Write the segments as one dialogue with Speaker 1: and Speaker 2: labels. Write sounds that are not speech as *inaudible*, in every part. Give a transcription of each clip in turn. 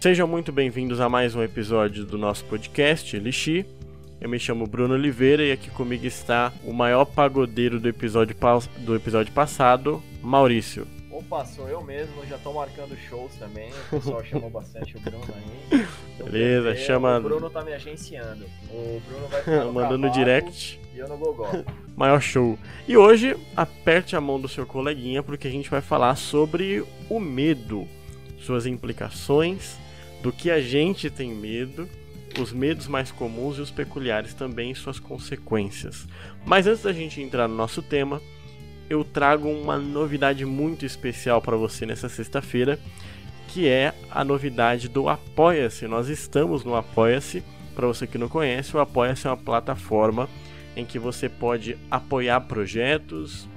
Speaker 1: Sejam muito bem-vindos a mais um episódio do nosso podcast Elixir. Eu me chamo Bruno Oliveira e aqui comigo está o maior pagodeiro do episódio, do episódio passado, Maurício.
Speaker 2: Opa, sou eu mesmo, já tô marcando shows também. O pessoal chamou bastante o Bruno aí. *laughs*
Speaker 1: Beleza, chama.
Speaker 2: O Bruno tá me agenciando. O Bruno vai
Speaker 1: ficar no *laughs* Mandando no direct.
Speaker 2: E eu no Gogó.
Speaker 1: Maior show. E hoje, aperte a mão do seu coleguinha, porque a gente vai falar sobre o medo, suas implicações, do que a gente tem medo os medos mais comuns e os peculiares também e suas consequências. Mas antes da gente entrar no nosso tema, eu trago uma novidade muito especial para você nessa sexta-feira, que é a novidade do Apoia-se. Nós estamos no Apoia-se. Para você que não conhece, o Apoia-se é uma plataforma em que você pode apoiar projetos,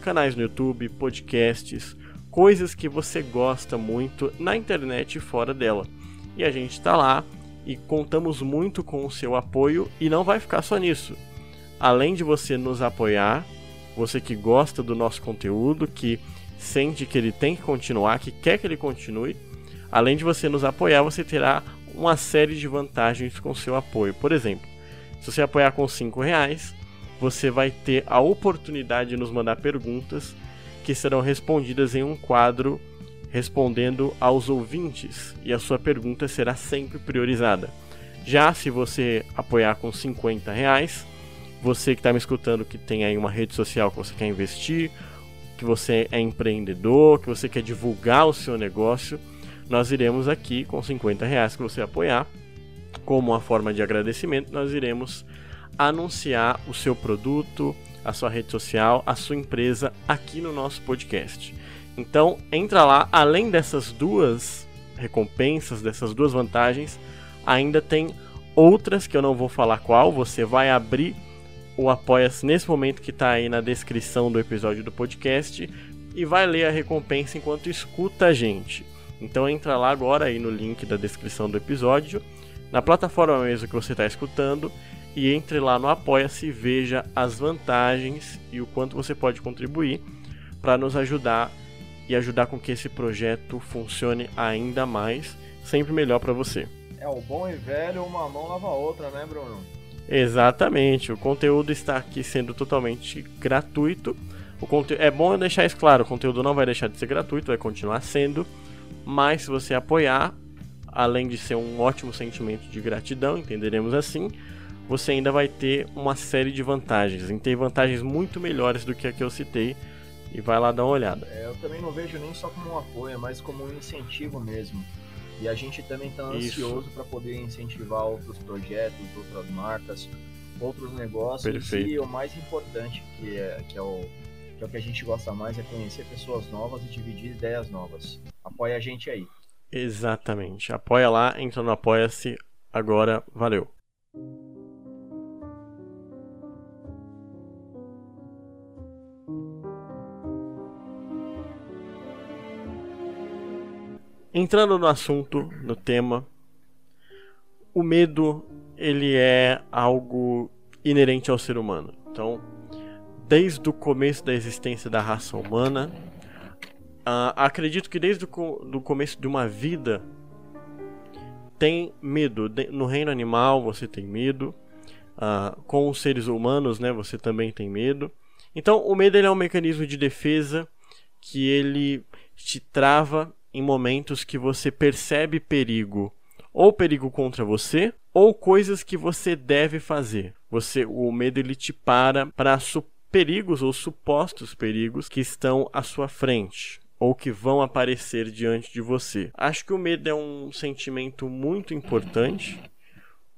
Speaker 1: canais no YouTube, podcasts, coisas que você gosta muito na internet e fora dela. E a gente está lá e contamos muito com o seu apoio e não vai ficar só nisso. Além de você nos apoiar, você que gosta do nosso conteúdo, que sente que ele tem que continuar, que quer que ele continue, além de você nos apoiar, você terá uma série de vantagens com seu apoio. Por exemplo, se você apoiar com 5 reais, você vai ter a oportunidade de nos mandar perguntas que serão respondidas em um quadro respondendo aos ouvintes e a sua pergunta será sempre priorizada. Já se você apoiar com 50 reais, você que está me escutando que tem aí uma rede social que você quer investir, que você é empreendedor, que você quer divulgar o seu negócio, nós iremos aqui com 50 reais que você apoiar, como uma forma de agradecimento, nós iremos anunciar o seu produto, a sua rede social, a sua empresa aqui no nosso podcast. Então, entra lá, além dessas duas recompensas, dessas duas vantagens, ainda tem outras que eu não vou falar qual, você vai abrir o Apoia-se nesse momento que está aí na descrição do episódio do podcast e vai ler a recompensa enquanto escuta a gente. Então entra lá agora aí no link da descrição do episódio, na plataforma mesmo que você está escutando, e entre lá no Apoia-se e veja as vantagens e o quanto você pode contribuir para nos ajudar e ajudar com que esse projeto funcione ainda mais, sempre melhor para você.
Speaker 2: É o bom e velho, uma mão lava a outra, né, Bruno?
Speaker 1: Exatamente. O conteúdo está aqui sendo totalmente gratuito. O conte... É bom deixar isso claro, o conteúdo não vai deixar de ser gratuito, vai continuar sendo, mas se você apoiar, além de ser um ótimo sentimento de gratidão, entenderemos assim, você ainda vai ter uma série de vantagens. E tem vantagens muito melhores do que a que eu citei e vai lá dar uma olhada.
Speaker 2: É, eu também não vejo nem só como um apoio, mas como um incentivo mesmo. E a gente também está ansioso para poder incentivar outros projetos, outras marcas, outros negócios.
Speaker 1: Perfeito.
Speaker 2: E o mais importante, que é, que, é o, que é o que a gente gosta mais, é conhecer pessoas novas e dividir ideias novas. Apoia a gente aí.
Speaker 1: Exatamente. Apoia lá, entra no Apoia-se agora. Valeu. Entrando no assunto, no tema, o medo ele é algo inerente ao ser humano. Então, desde o começo da existência da raça humana, uh, acredito que desde o co do começo de uma vida tem medo. De no reino animal você tem medo, uh, com os seres humanos, né, você também tem medo. Então, o medo ele é um mecanismo de defesa que ele te trava em momentos que você percebe perigo, ou perigo contra você, ou coisas que você deve fazer. Você, o medo ele te para para perigos ou supostos perigos que estão à sua frente ou que vão aparecer diante de você. Acho que o medo é um sentimento muito importante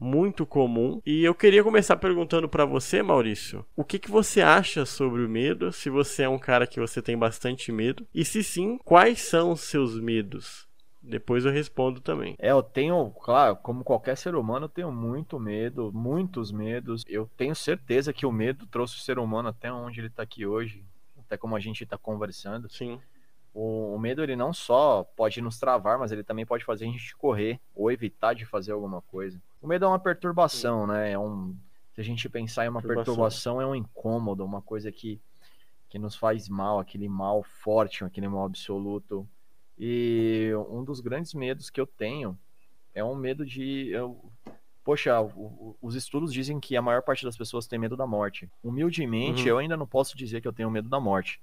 Speaker 1: muito comum. E eu queria começar perguntando para você, Maurício, o que, que você acha sobre o medo? Se você é um cara que você tem bastante medo e se sim, quais são os seus medos? Depois eu respondo também.
Speaker 2: É, eu tenho, claro, como qualquer ser humano, eu tenho muito medo, muitos medos. Eu tenho certeza que o medo trouxe o ser humano até onde ele está aqui hoje, até como a gente está conversando.
Speaker 1: Sim.
Speaker 2: O, o, medo ele não só pode nos travar, mas ele também pode fazer a gente correr ou evitar de fazer alguma coisa. O medo é uma perturbação, né? É um, se a gente pensar em uma perturbação. perturbação, é um incômodo, uma coisa que, que nos faz mal, aquele mal forte, aquele mal absoluto. E um dos grandes medos que eu tenho É um medo de. Eu... Poxa, o, os estudos dizem que a maior parte das pessoas tem medo da morte. Humildemente, uhum. eu ainda não posso dizer que eu tenho medo da morte.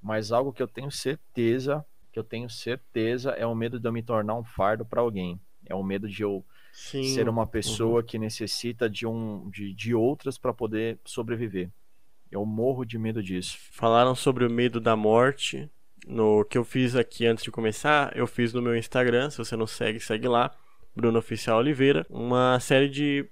Speaker 2: Mas algo que eu tenho certeza, que eu tenho certeza, é o medo de eu me tornar um fardo para alguém. É o medo de eu Sim. ser uma pessoa uhum. que necessita de, um, de, de outras para poder sobreviver. Eu morro de medo disso.
Speaker 1: Falaram sobre o medo da morte. No que eu fiz aqui antes de começar, eu fiz no meu Instagram. Se você não segue, segue lá. Bruno Oficial Oliveira. Uma série de,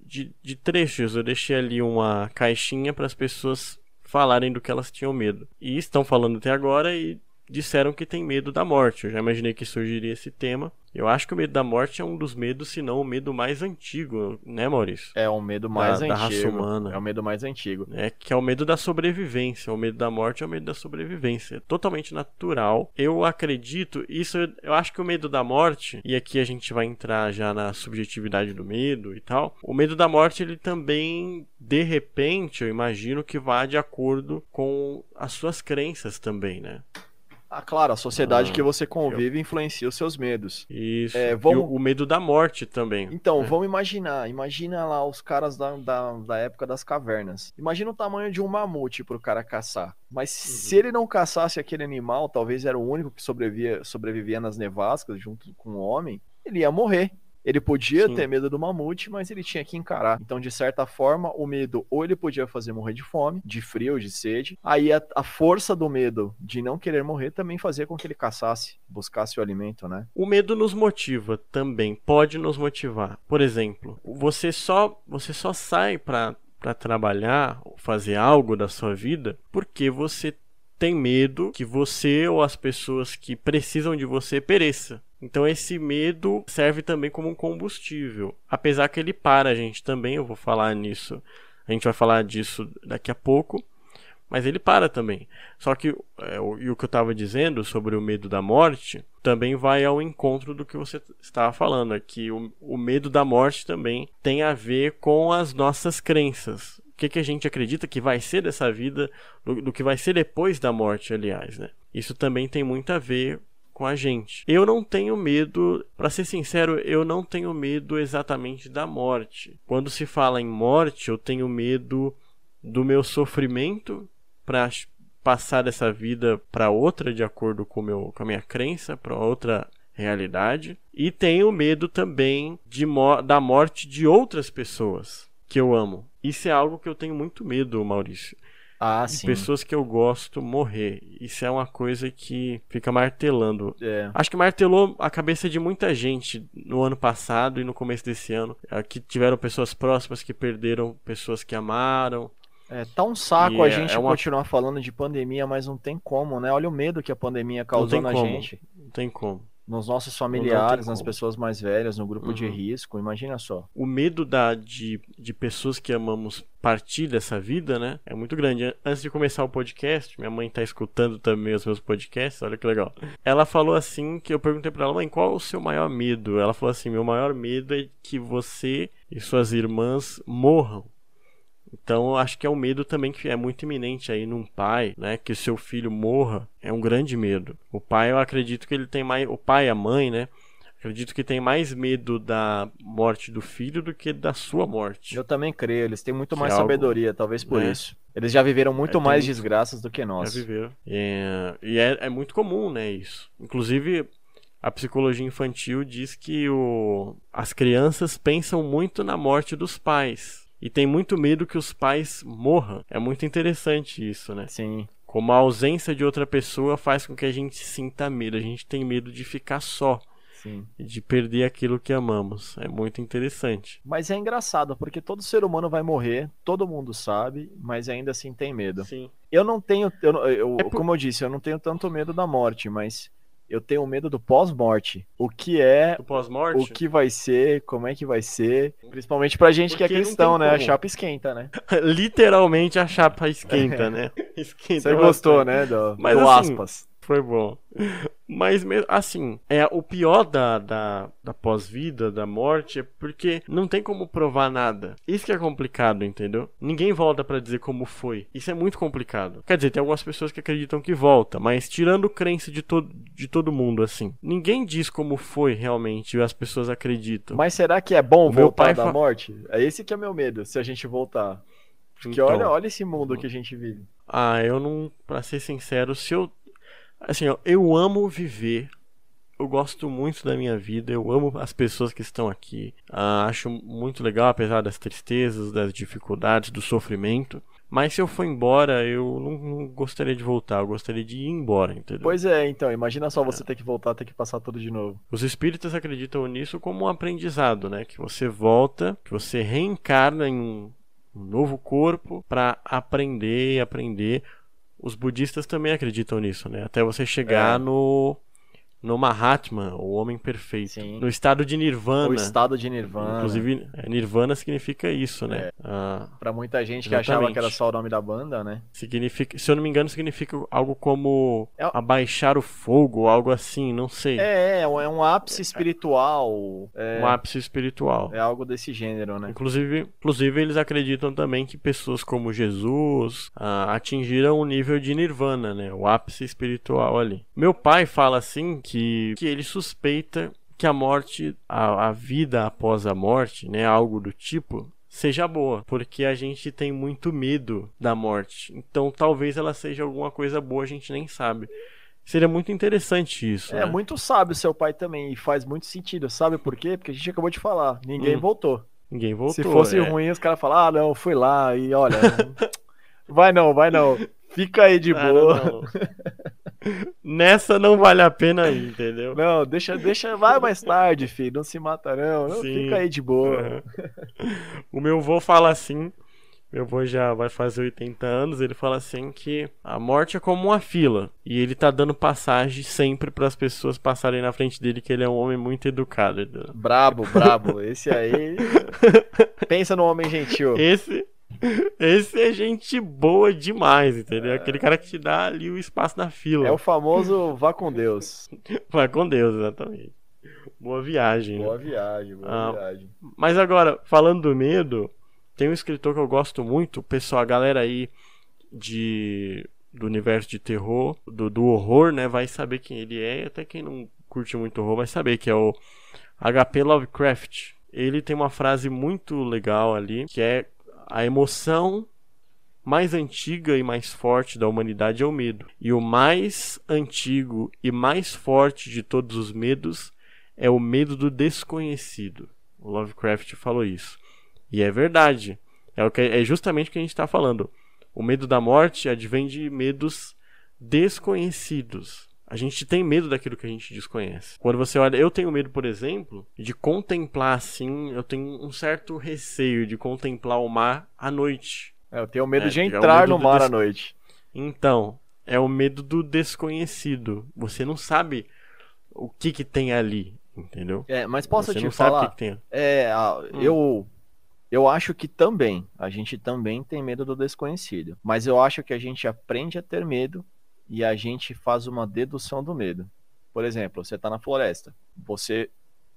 Speaker 1: de, de trechos. Eu deixei ali uma caixinha para as pessoas falarem do que elas tinham medo. E estão falando até agora e disseram que tem medo da morte. Eu já imaginei que surgiria esse tema. Eu acho que o medo da morte é um dos medos, se não o medo mais antigo, né, Maurício?
Speaker 2: É o medo mais da, antigo. Da raça humana. É o medo mais antigo.
Speaker 1: É que é o medo da sobrevivência. O medo da morte é o medo da sobrevivência. É totalmente natural. Eu acredito, isso eu acho que o medo da morte, e aqui a gente vai entrar já na subjetividade do medo e tal. O medo da morte, ele também, de repente, eu imagino que vá de acordo com as suas crenças também, né?
Speaker 2: Ah, claro, a sociedade ah, que você convive eu... influencia os seus medos.
Speaker 1: Isso. É, vamos... o, o, medo da morte também.
Speaker 2: Então, é. vamos imaginar. Imagina lá os caras da, da, da, época das cavernas. Imagina o tamanho de um mamute pro cara caçar. Mas uhum. se ele não caçasse aquele animal, talvez era o único que sobrevivia, sobrevivia nas nevascas junto com o homem, ele ia morrer. Ele podia Sim. ter medo do mamute, mas ele tinha que encarar. Então, de certa forma, o medo ou ele podia fazer morrer de fome, de frio, de sede. Aí a, a força do medo de não querer morrer também fazia com que ele caçasse, buscasse o alimento, né?
Speaker 1: O medo nos motiva também, pode nos motivar. Por exemplo, você só você só sai para para trabalhar, fazer algo da sua vida, porque você tem medo que você ou as pessoas que precisam de você pereça. Então esse medo serve também como um combustível. Apesar que ele para a gente também, eu vou falar nisso. A gente vai falar disso daqui a pouco. Mas ele para também. Só que é, o, e o que eu estava dizendo sobre o medo da morte também vai ao encontro do que você estava falando. É que o, o medo da morte também tem a ver com as nossas crenças o que, que a gente acredita que vai ser dessa vida, do, do que vai ser depois da morte, aliás, né? Isso também tem muito a ver com a gente. Eu não tenho medo, para ser sincero, eu não tenho medo exatamente da morte. Quando se fala em morte, eu tenho medo do meu sofrimento para passar dessa vida para outra de acordo com, meu, com a minha crença, para outra realidade. E tenho medo também de da morte de outras pessoas que eu amo. Isso é algo que eu tenho muito medo, Maurício.
Speaker 2: Ah, sim.
Speaker 1: pessoas que eu gosto morrer. Isso é uma coisa que fica martelando.
Speaker 2: É.
Speaker 1: Acho que martelou a cabeça de muita gente no ano passado e no começo desse ano. É, que tiveram pessoas próximas que perderam pessoas que amaram.
Speaker 2: É, tá um saco e a é, gente é uma... continuar falando de pandemia, mas não tem como, né? Olha o medo que a pandemia causou na
Speaker 1: como.
Speaker 2: gente.
Speaker 1: Não tem como
Speaker 2: nos nossos familiares, nas pessoas mais velhas, no grupo uhum. de risco. Imagina só.
Speaker 1: O medo da, de, de pessoas que amamos partir dessa vida, né? É muito grande. Antes de começar o podcast, minha mãe tá escutando também os meus podcasts, olha que legal. Ela falou assim que eu perguntei para ela, mãe, qual o seu maior medo? Ela falou assim: meu maior medo é que você e suas irmãs morram. Então, eu acho que é um medo também que é muito iminente aí num pai, né? Que o seu filho morra. É um grande medo. O pai, eu acredito que ele tem mais. O pai e a mãe, né? Acredito que tem mais medo da morte do filho do que da sua morte.
Speaker 2: Eu também creio, eles têm muito mais é sabedoria, algo, talvez por né? isso. Eles já viveram muito é, mais muito... desgraças do que nós.
Speaker 1: Já viveram. É, e é, é muito comum, né, isso. Inclusive, a psicologia infantil diz que o, as crianças pensam muito na morte dos pais e tem muito medo que os pais morram. É muito interessante isso, né?
Speaker 2: Sim.
Speaker 1: Como a ausência de outra pessoa faz com que a gente sinta medo. A gente tem medo de ficar só.
Speaker 2: Sim.
Speaker 1: De perder aquilo que amamos. É muito interessante.
Speaker 2: Mas é engraçado, porque todo ser humano vai morrer, todo mundo sabe, mas ainda assim tem medo.
Speaker 1: Sim.
Speaker 2: Eu não tenho. Eu, eu é por... Como eu disse, eu não tenho tanto medo da morte, mas eu tenho medo do pós-morte. O que é.
Speaker 1: Do pós-morte?
Speaker 2: O que vai ser, como é que vai ser. Principalmente pra gente Porque que é cristão, né? Como. A chapa esquenta, né? *laughs*
Speaker 1: Literalmente a chapa esquenta, *laughs* é. né?
Speaker 2: Esquenta Você gostou, né? Do,
Speaker 1: Mas,
Speaker 2: do
Speaker 1: assim,
Speaker 2: aspas.
Speaker 1: Foi bom. Mas, assim, é o pior da, da, da pós-vida, da morte, é porque não tem como provar nada. Isso que é complicado, entendeu? Ninguém volta para dizer como foi. Isso é muito complicado. Quer dizer, tem algumas pessoas que acreditam que volta, mas tirando crença de, to de todo mundo, assim. Ninguém diz como foi realmente e as pessoas acreditam.
Speaker 2: Mas será que é bom o voltar da fa... morte? É esse que é meu medo, se a gente voltar. Porque então, olha, olha esse mundo que a gente vive.
Speaker 1: Ah, eu não, pra ser sincero, se eu Assim, ó, eu amo viver. Eu gosto muito da minha vida, eu amo as pessoas que estão aqui. Ah, acho muito legal, apesar das tristezas, das dificuldades, do sofrimento. Mas se eu for embora, eu não, não, gostaria de voltar, eu gostaria de ir embora, entendeu?
Speaker 2: Pois é, então, imagina só você é. ter que voltar, ter que passar tudo de novo.
Speaker 1: Os espíritas acreditam nisso como um aprendizado, né? Que você volta, que você reencarna em um, um novo corpo para aprender, aprender os budistas também acreditam nisso, né? Até você chegar é. no no Mahatma, o homem perfeito. Sim. No estado de Nirvana. O
Speaker 2: estado de Nirvana.
Speaker 1: Inclusive, é, Nirvana significa isso, né? É.
Speaker 2: Ah, pra muita gente que achava que era só o nome da banda, né?
Speaker 1: Significa, se eu não me engano, significa algo como é... abaixar o fogo, algo assim, não sei.
Speaker 2: É, é, é um ápice espiritual.
Speaker 1: É... Um ápice espiritual.
Speaker 2: É algo desse gênero, né?
Speaker 1: Inclusive, inclusive eles acreditam também que pessoas como Jesus ah, atingiram o nível de Nirvana, né? O ápice espiritual ali. Meu pai fala assim que que, que ele suspeita que a morte, a, a vida após a morte, né, algo do tipo, seja boa, porque a gente tem muito medo da morte. Então talvez ela seja alguma coisa boa, a gente nem sabe. Seria muito interessante isso.
Speaker 2: É
Speaker 1: né?
Speaker 2: muito sábio seu pai também, e faz muito sentido. Sabe por quê? Porque a gente acabou de falar, ninguém hum. voltou.
Speaker 1: Ninguém voltou.
Speaker 2: Se fosse é. ruim, os caras falam, ah, não, fui lá e olha. *laughs* vai não, vai não. Fica aí de boa. Não. *laughs*
Speaker 1: Nessa não vale a pena ir, entendeu?
Speaker 2: Não, deixa, deixa, vai mais tarde, filho. Não se mata, não. não fica aí de boa. Uhum.
Speaker 1: O meu avô fala assim. Meu avô já vai fazer 80 anos. Ele fala assim que a morte é como uma fila. E ele tá dando passagem sempre para as pessoas passarem na frente dele, que ele é um homem muito educado.
Speaker 2: Brabo, brabo. Esse aí. *laughs* Pensa no homem gentil.
Speaker 1: Esse. *laughs* Esse é gente boa demais, entendeu? É. Aquele cara que te dá ali o espaço na fila.
Speaker 2: É o famoso vá com Deus. *laughs*
Speaker 1: vá com Deus, exatamente. Boa viagem.
Speaker 2: Boa né? viagem, boa ah, viagem.
Speaker 1: Mas agora, falando do medo, tem um escritor que eu gosto muito, pessoal, a galera aí de do universo de terror, do, do horror, né, vai saber quem ele é, até quem não curte muito horror vai saber que é o HP Lovecraft. Ele tem uma frase muito legal ali, que é a emoção mais antiga e mais forte da humanidade é o medo. E o mais antigo e mais forte de todos os medos é o medo do desconhecido. O Lovecraft falou isso. E é verdade. É, o que, é justamente o que a gente está falando. O medo da morte advém de medos desconhecidos. A gente tem medo daquilo que a gente desconhece. Quando você olha, eu tenho medo, por exemplo, de contemplar assim, eu tenho um certo receio de contemplar o mar à noite.
Speaker 2: É, eu tenho medo é, de é entrar medo no mar des... à noite.
Speaker 1: Então, é o medo do desconhecido. Você não sabe o que que tem ali, entendeu?
Speaker 2: É, mas posso você te falar? Que que é, hum. eu eu acho que também, a gente também tem medo do desconhecido, mas eu acho que a gente aprende a ter medo e a gente faz uma dedução do medo. Por exemplo, você está na floresta, você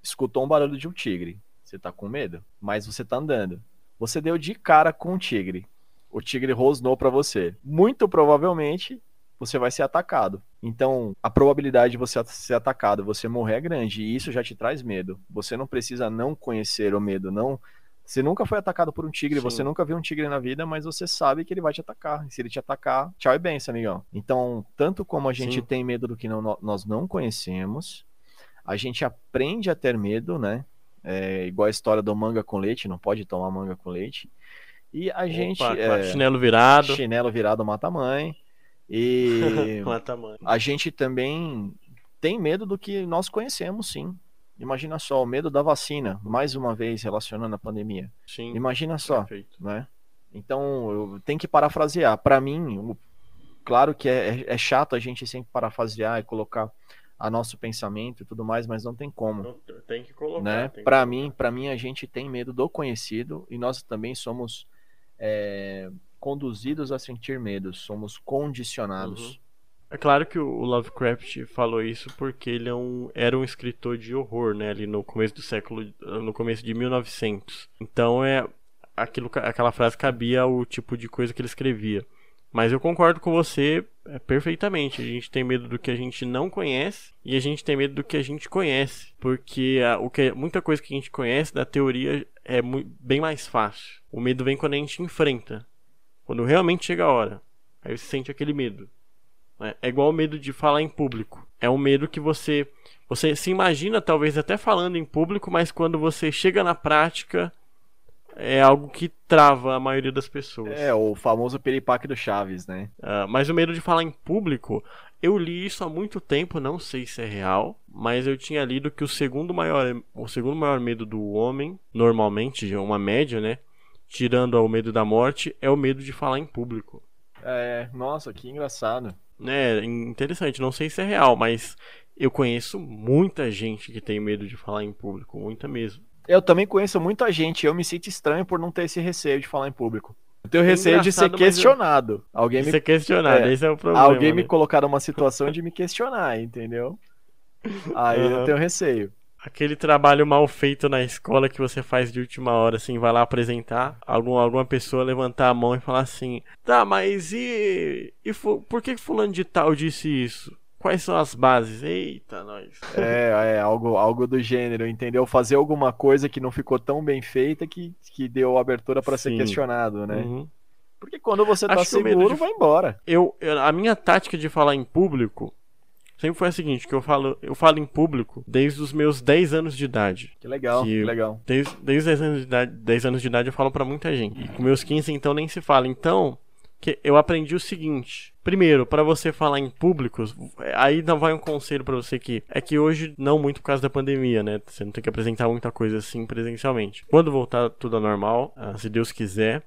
Speaker 2: escutou um barulho de um tigre, você está com medo, mas você está andando. Você deu de cara com um tigre, o tigre rosnou para você. Muito provavelmente você vai ser atacado. Então, a probabilidade de você ser atacado, você morrer é grande, e isso já te traz medo. Você não precisa não conhecer o medo, não você nunca foi atacado por um tigre, Sim. você nunca viu um tigre na vida, mas você sabe que ele vai te atacar. E se ele te atacar, tchau e benção, amigão. Então, tanto como a gente Sim. tem medo do que não, nós não conhecemos, a gente aprende a ter medo, né? É, igual a história do manga com leite, não pode tomar manga com leite. E a Opa, gente. É,
Speaker 1: chinelo virado.
Speaker 2: Chinelo virado mata mãe. E *laughs* mata mãe. a gente também tem medo do que nós conhecemos, sim. Imagina só, o medo da vacina, mais uma vez relacionando a pandemia. Sim. Imagina só, perfeito. né? Então, eu tenho que parafrasear. Para mim, o, claro que é, é, é, chato a gente sempre parafrasear e colocar a nosso pensamento e tudo mais, mas não tem como.
Speaker 1: Tem que colocar.
Speaker 2: Né? Para mim, para mim a gente tem medo do conhecido e nós também somos é, conduzidos a sentir medo, somos condicionados. Uhum.
Speaker 1: É claro que o Lovecraft falou isso porque ele é um, era um escritor de horror, né? Ali no começo do século, no começo de 1900. Então é aquilo, aquela frase cabia ao tipo de coisa que ele escrevia. Mas eu concordo com você é, perfeitamente. A gente tem medo do que a gente não conhece e a gente tem medo do que a gente conhece, porque a, o que muita coisa que a gente conhece da teoria é bem mais fácil. O medo vem quando a gente enfrenta, quando realmente chega a hora. Aí você sente aquele medo. Né? É igual o medo de falar em público. É um medo que você você se imagina talvez até falando em público, mas quando você chega na prática é algo que trava a maioria das pessoas.
Speaker 2: É, o famoso peripaque do Chaves, né?
Speaker 1: Uh, mas o medo de falar em público, eu li isso há muito tempo, não sei se é real, mas eu tinha lido que o segundo maior, o segundo maior medo do homem, normalmente, uma média, né? Tirando o medo da morte, é o medo de falar em público.
Speaker 2: É, nossa, que engraçado.
Speaker 1: É, interessante, não sei se é real, mas eu conheço muita gente que tem medo de falar em público, muita mesmo.
Speaker 2: Eu também conheço muita gente, eu me sinto estranho por não ter esse receio de falar em público. Eu tenho é receio de ser questionado. Eu... Alguém me...
Speaker 1: Ser questionado, é, esse é o problema.
Speaker 2: Alguém né? me colocar numa situação de me questionar, entendeu? *laughs* Aí uhum. eu tenho receio.
Speaker 1: Aquele trabalho mal feito na escola que você faz de última hora, assim, vai lá apresentar, algum, alguma pessoa levantar a mão e falar assim: tá, mas e. e por que fulano de tal disse isso? Quais são as bases? Eita, nós.
Speaker 2: É, é algo, algo do gênero, entendeu? Fazer alguma coisa que não ficou tão bem feita que, que deu abertura para ser questionado, né? Uhum. Porque quando você tá Acho seguro, de... vai embora.
Speaker 1: Eu, eu, a minha tática de falar em público sempre foi a seguinte, que eu falo, eu falo em público desde os meus 10 anos de idade.
Speaker 2: Que legal, que, que legal.
Speaker 1: Desde, desde os 10 anos de idade, 10 anos de idade eu falo para muita gente. E com meus 15 então nem se fala. Então, que eu aprendi o seguinte. Primeiro, para você falar em públicos, aí não vai um conselho para você que é que hoje não muito por causa da pandemia, né? Você não tem que apresentar muita coisa assim presencialmente. Quando voltar tudo ao normal, ah, se Deus quiser,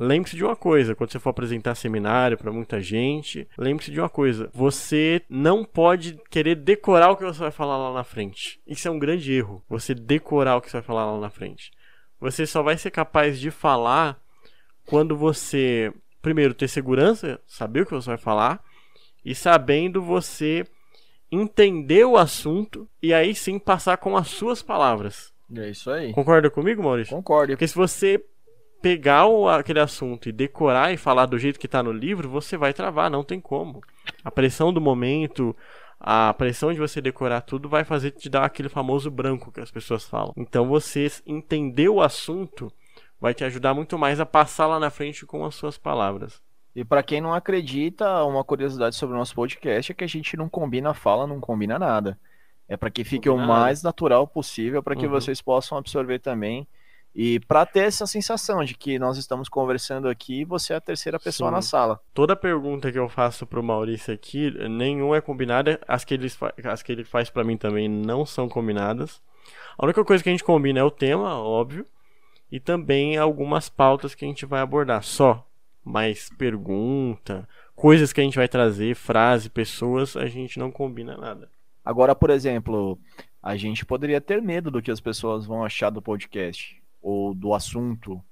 Speaker 1: Lembre-se de uma coisa, quando você for apresentar seminário para muita gente, lembre-se de uma coisa: você não pode querer decorar o que você vai falar lá na frente. Isso é um grande erro. Você decorar o que você vai falar lá na frente. Você só vai ser capaz de falar quando você primeiro, ter segurança, saber o que você vai falar, e sabendo você entender o assunto e aí sim passar com as suas palavras.
Speaker 2: É isso aí.
Speaker 1: Concorda comigo, Maurício?
Speaker 2: Concordo.
Speaker 1: Porque se você pegar o, aquele assunto e decorar e falar do jeito que está no livro, você vai travar, não tem como. A pressão do momento, a pressão de você decorar tudo vai fazer te dar aquele famoso branco que as pessoas falam. Então você entender o assunto vai te ajudar muito mais a passar lá na frente com as suas palavras.
Speaker 2: E para quem não acredita, uma curiosidade sobre o nosso podcast é que a gente não combina fala, não combina nada. É para que fique combina o mais nada. natural possível, para que uhum. vocês possam absorver também. E para ter essa sensação de que nós estamos conversando aqui e você é a terceira pessoa Sim. na sala.
Speaker 1: Toda pergunta que eu faço pro Maurício aqui, nenhuma é combinada. As que ele, as que ele faz para mim também não são combinadas. A única coisa que a gente combina é o tema, óbvio e também algumas pautas que a gente vai abordar só. Mas pergunta, coisas que a gente vai trazer, frase, pessoas, a gente não combina nada.
Speaker 2: Agora, por exemplo, a gente poderia ter medo do que as pessoas vão achar do podcast, ou do assunto,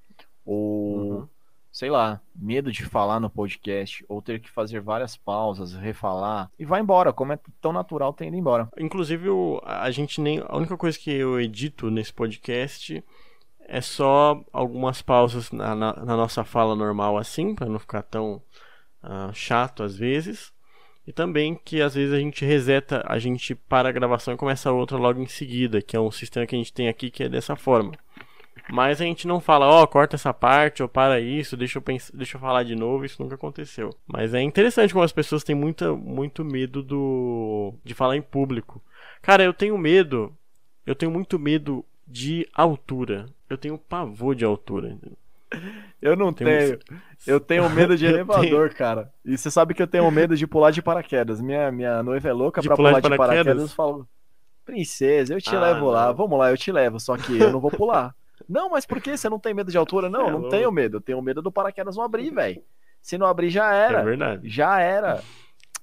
Speaker 2: ou uhum. sei lá, medo de falar no podcast, ou ter que fazer várias pausas, refalar, e vai embora, como é tão natural ter ido embora.
Speaker 1: Inclusive, a gente nem. A única coisa que eu edito nesse podcast é só algumas pausas na, na, na nossa fala normal assim, para não ficar tão uh, chato às vezes. E também que às vezes a gente reseta, a gente para a gravação e começa a outra logo em seguida, que é um sistema que a gente tem aqui que é dessa forma. Mas a gente não fala, ó, oh, corta essa parte, ou para isso, deixa eu, pensar, deixa eu falar de novo, isso nunca aconteceu. Mas é interessante como as pessoas têm muita, muito medo do de falar em público. Cara, eu tenho medo, eu tenho muito medo de altura. Eu tenho pavor de altura.
Speaker 2: Eu não tenho. tenho. Eu tenho medo de *laughs* elevador, cara. E você sabe que eu tenho medo de pular de paraquedas. Minha, minha noiva é louca de pra pular, pular de paraquedas. paraquedas. Eu falo, princesa, eu te ah, levo não. lá. Vamos lá, eu te levo. Só que eu não vou pular. Não, mas por que você não tem medo de altura? Não, é, não tenho medo. Eu tenho medo do paraquedas não abrir, velho. Se não abrir, já era.
Speaker 1: É verdade.
Speaker 2: Já era.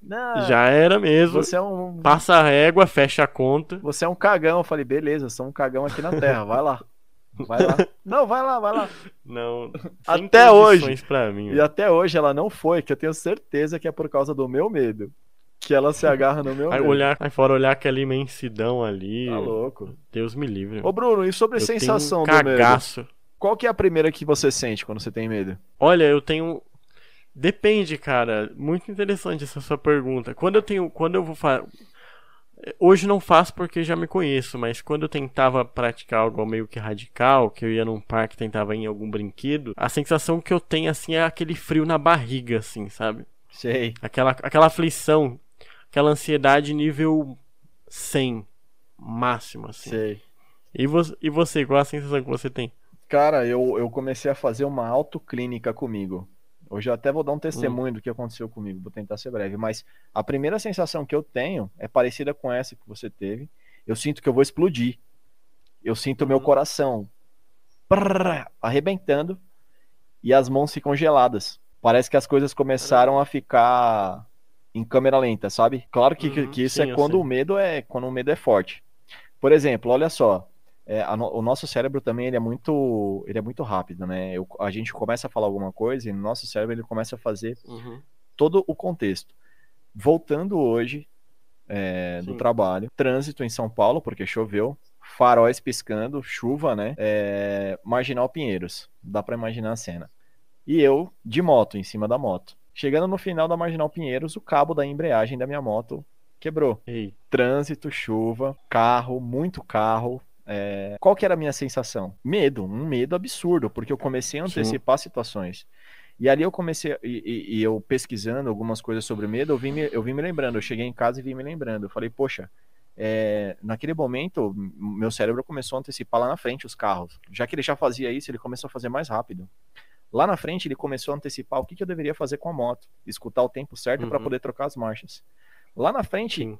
Speaker 2: Não,
Speaker 1: Já era mesmo.
Speaker 2: Você é um.
Speaker 1: Passa a régua, fecha a conta.
Speaker 2: Você é um cagão. Eu falei, beleza, sou um cagão aqui na Terra, vai lá. Vai lá. Não, vai lá, vai lá.
Speaker 1: Não.
Speaker 2: Até hoje. Mim, e até hoje ela não foi, que eu tenho certeza que é por causa do meu medo. Que ela se agarra no meu
Speaker 1: Aí, olhar, aí fora olhar aquela imensidão ali.
Speaker 2: Tá louco.
Speaker 1: Deus me livre.
Speaker 2: Ô, Bruno, e sobre
Speaker 1: eu
Speaker 2: sensação
Speaker 1: tenho um
Speaker 2: do medo? Qual que é a primeira que você sente quando você tem medo?
Speaker 1: Olha, eu tenho. Depende, cara. Muito interessante essa sua pergunta. Quando eu tenho. Quando eu vou fazer. Hoje não faço porque já me conheço, mas quando eu tentava praticar algo meio que radical, que eu ia num parque tentava ir em algum brinquedo, a sensação que eu tenho assim é aquele frio na barriga, assim, sabe?
Speaker 2: Sei.
Speaker 1: Aquela, aquela aflição, aquela ansiedade nível 100, máximo, assim.
Speaker 2: Sei.
Speaker 1: E, vo e você, qual a sensação que você tem?
Speaker 2: Cara, eu, eu comecei a fazer uma autoclínica comigo. Hoje eu até vou dar um testemunho do que aconteceu comigo, vou tentar ser breve. Mas a primeira sensação que eu tenho é parecida com essa que você teve. Eu sinto que eu vou explodir. Eu sinto meu coração prrr, arrebentando e as mãos ficam geladas. Parece que as coisas começaram a ficar em câmera lenta, sabe? Claro que,
Speaker 1: Uhum,
Speaker 2: que isso
Speaker 1: sim,
Speaker 2: é quando
Speaker 1: sei.
Speaker 2: o medo é quando o medo é forte. Por exemplo, olha só, é, a o nosso cérebro também ele é muito, ele é muito rápido, né? Eu- a gente começa a falar alguma coisa e no nosso cérebro ele começa a fazer
Speaker 1: Uhum.
Speaker 2: todo o contexto. Voltando hoje é, do trabalho, trânsito em São Paulo porque choveu, faróis piscando, chuva, né? É, Marginal Pinheiros, dá pra imaginar a cena. E eu de moto em cima da moto. Chegando no final da Marginal Pinheiros, o cabo da embreagem da minha moto quebrou
Speaker 1: Ei,
Speaker 2: trânsito, chuva, carro, muito carro. É, Qual que era a minha sensação? Medo, um medo absurdo, porque eu comecei a
Speaker 1: Sim.
Speaker 2: antecipar situações. E ali eu comecei, e, e- eu pesquisando algumas coisas sobre medo, eu vim, me, eu vim me lembrando, eu cheguei em casa e vim me lembrando. Eu falei, poxa, é, naquele momento, meu cérebro começou a antecipar lá na frente os carros. Já que ele já fazia isso, ele começou a fazer mais rápido. Lá na frente, ele começou a antecipar o que, que eu deveria fazer com a moto, escutar o tempo certo para
Speaker 1: Uhum.
Speaker 2: poder trocar as marchas. Lá na frente,
Speaker 1: sim.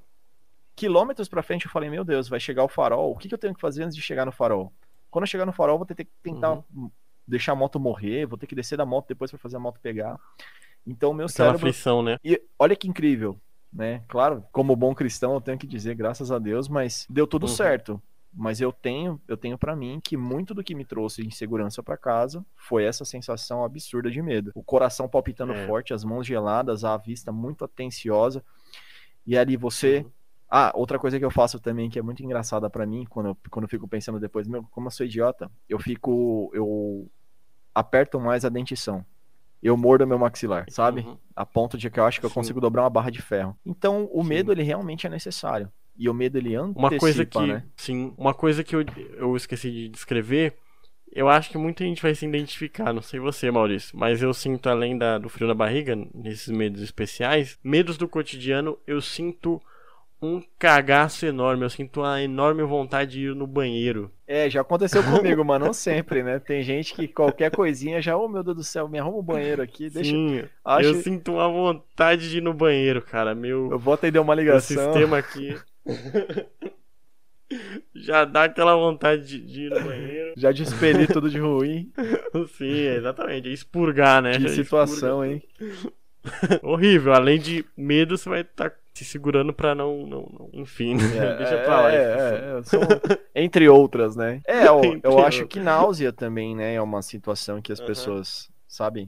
Speaker 2: quilômetros pra frente, eu falei, meu Deus, vai chegar o farol. O que, que eu tenho que fazer antes de chegar no farol? Quando eu chegar no farol, vou ter que tentar
Speaker 1: Uhum.
Speaker 2: deixar a moto morrer, vou ter que descer da moto depois pra fazer a moto pegar. Então, meu
Speaker 1: Aquela
Speaker 2: cérebro.
Speaker 1: aflição, né?
Speaker 2: E olha que incrível, né? Claro, como bom cristão, eu tenho que dizer, graças a Deus, mas deu tudo
Speaker 1: Uhum.
Speaker 2: certo. Mas eu tenho, eu tenho para mim que muito do que me trouxe insegurança pra casa foi essa sensação absurda de medo. O coração palpitando
Speaker 1: É.
Speaker 2: forte, as mãos geladas, a vista muito atenciosa. E ali você ah, outra coisa que eu faço também que é muito engraçada pra mim, quando eu, quando eu fico pensando depois, meu, como eu sou idiota, eu fico, eu aperto mais a dentição. Eu mordo meu maxilar, sabe?
Speaker 1: Uhum.
Speaker 2: A ponto de que eu acho que eu
Speaker 1: Sim.
Speaker 2: consigo dobrar uma barra de ferro. Então, o
Speaker 1: Sim.
Speaker 2: medo, ele realmente é necessário. E o medo, ele antecipa,
Speaker 1: Uma coisa que,
Speaker 2: né?
Speaker 1: sim, uma coisa que eu, eu esqueci de descrever, eu acho que muita gente vai se identificar, não sei você, Maurício, mas eu sinto além da, do frio na barriga, nesses medos especiais, medos do cotidiano, eu sinto um cagaço enorme, eu sinto uma enorme vontade de ir no banheiro.
Speaker 2: É, já aconteceu *laughs* comigo, mas não sempre, né? Tem gente que qualquer coisinha já, oh meu Deus do céu, me arruma um banheiro aqui, deixa.
Speaker 1: Sim,
Speaker 2: Acho-
Speaker 1: eu sinto uma vontade de ir no banheiro, cara, meu...
Speaker 2: Eu vou atender uma
Speaker 1: O
Speaker 2: ligação.
Speaker 1: sistema aqui. *laughs* *laughs* Já dá aquela vontade de, de ir no banheiro.
Speaker 2: Já de expelir tudo de ruim. *laughs*
Speaker 1: Sim, exatamente. é Expurgar, né?
Speaker 2: Que
Speaker 1: Já
Speaker 2: situação, hein? *laughs*
Speaker 1: Horrível. Além de medo, você vai estar se segurando pra não. não, não- Enfim,
Speaker 2: É,
Speaker 1: deixa pra lá.
Speaker 2: é, é, é, são- entre outras, né? É, eu,
Speaker 1: Entre
Speaker 2: eu acho que náusea também, né? É uma situação que as
Speaker 1: Aham.
Speaker 2: pessoas, sabe,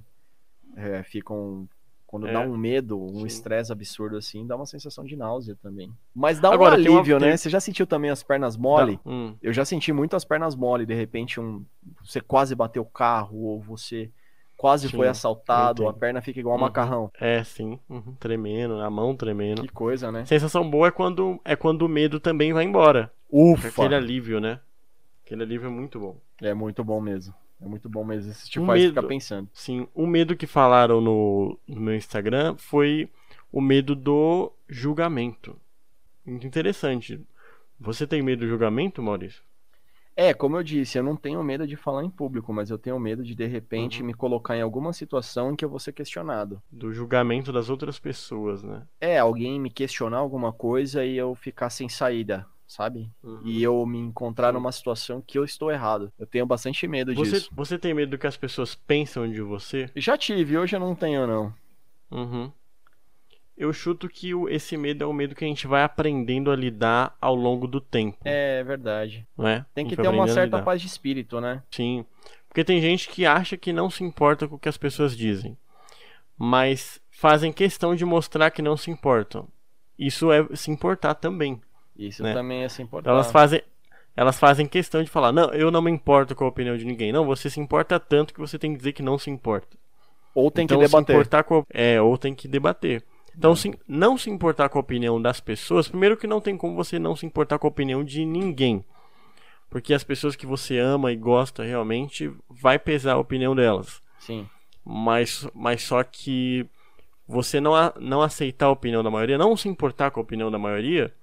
Speaker 2: é, ficam. Quando
Speaker 1: É.
Speaker 2: dá um medo, um estresse absurdo assim, dá uma sensação de náusea também. Mas dá
Speaker 1: Agora,
Speaker 2: um
Speaker 1: tem uma-
Speaker 2: alívio, né? Você já sentiu também as pernas mole?
Speaker 1: Hum,
Speaker 2: Eu já senti muito as pernas mole, de repente um, você quase bateu o carro, ou você quase
Speaker 1: Sim,
Speaker 2: foi assaltado, a perna fica igual um
Speaker 1: Uhum.
Speaker 2: macarrão.
Speaker 1: é, sim. uhum, tremendo, a mão tremendo.
Speaker 2: Que coisa, né?
Speaker 1: Sensação boa é quando, é quando o medo também vai embora.
Speaker 2: Ufa!
Speaker 1: Aquele alívio, né? Aquele alívio é muito bom.
Speaker 2: É muito bom mesmo. É muito bom mesmo. Isso te
Speaker 1: O
Speaker 2: faz
Speaker 1: medo-
Speaker 2: ficar pensando.
Speaker 1: Sim, o medo que falaram no, no meu Instagram foi o medo do julgamento. Muito interessante. Você tem medo do julgamento, Maurício?
Speaker 2: É, como eu disse, eu não tenho medo de falar em público, mas eu tenho medo de de repente
Speaker 1: Uhum.
Speaker 2: me colocar em alguma situação em que eu vou ser questionado.
Speaker 1: Do julgamento das outras pessoas, né?
Speaker 2: É, alguém me questionar alguma coisa e eu ficar sem saída, sabe? E eu me encontrar numa situação que eu estou errado. Eu tenho bastante medo
Speaker 1: Você,
Speaker 2: disso.
Speaker 1: você tem medo do que as pessoas pensam de você?
Speaker 2: Já tive, hoje eu não tenho, não.
Speaker 1: Uhum. Eu chuto que esse medo é o medo que a gente vai aprendendo a lidar ao longo do tempo,
Speaker 2: É verdade.
Speaker 1: não é?
Speaker 2: Tem que ter uma certa paz de espírito, né?
Speaker 1: Sim. Porque tem gente que acha que não se importa com o que as pessoas dizem, mas fazem questão de mostrar que não se importam. isso é se importar também.
Speaker 2: Isso
Speaker 1: né?
Speaker 2: também é se importar.
Speaker 1: Elas fazem, elas fazem questão de falar: não, eu não me importo com a opinião de ninguém. Não, você se importa tanto que você tem que dizer que não se importa.
Speaker 2: Ou tem
Speaker 1: então,
Speaker 2: que debater.
Speaker 1: Se importar com, é, ou tem que debater. Então, se, não se importar com a opinião das pessoas, primeiro que não tem como você não se importar com a opinião de ninguém. Porque as pessoas que você ama e gosta realmente, vai pesar a opinião delas.
Speaker 2: Sim.
Speaker 1: Mas, mas só que você não, a, não aceitar a opinião da maioria, não se importar com a opinião da maioria,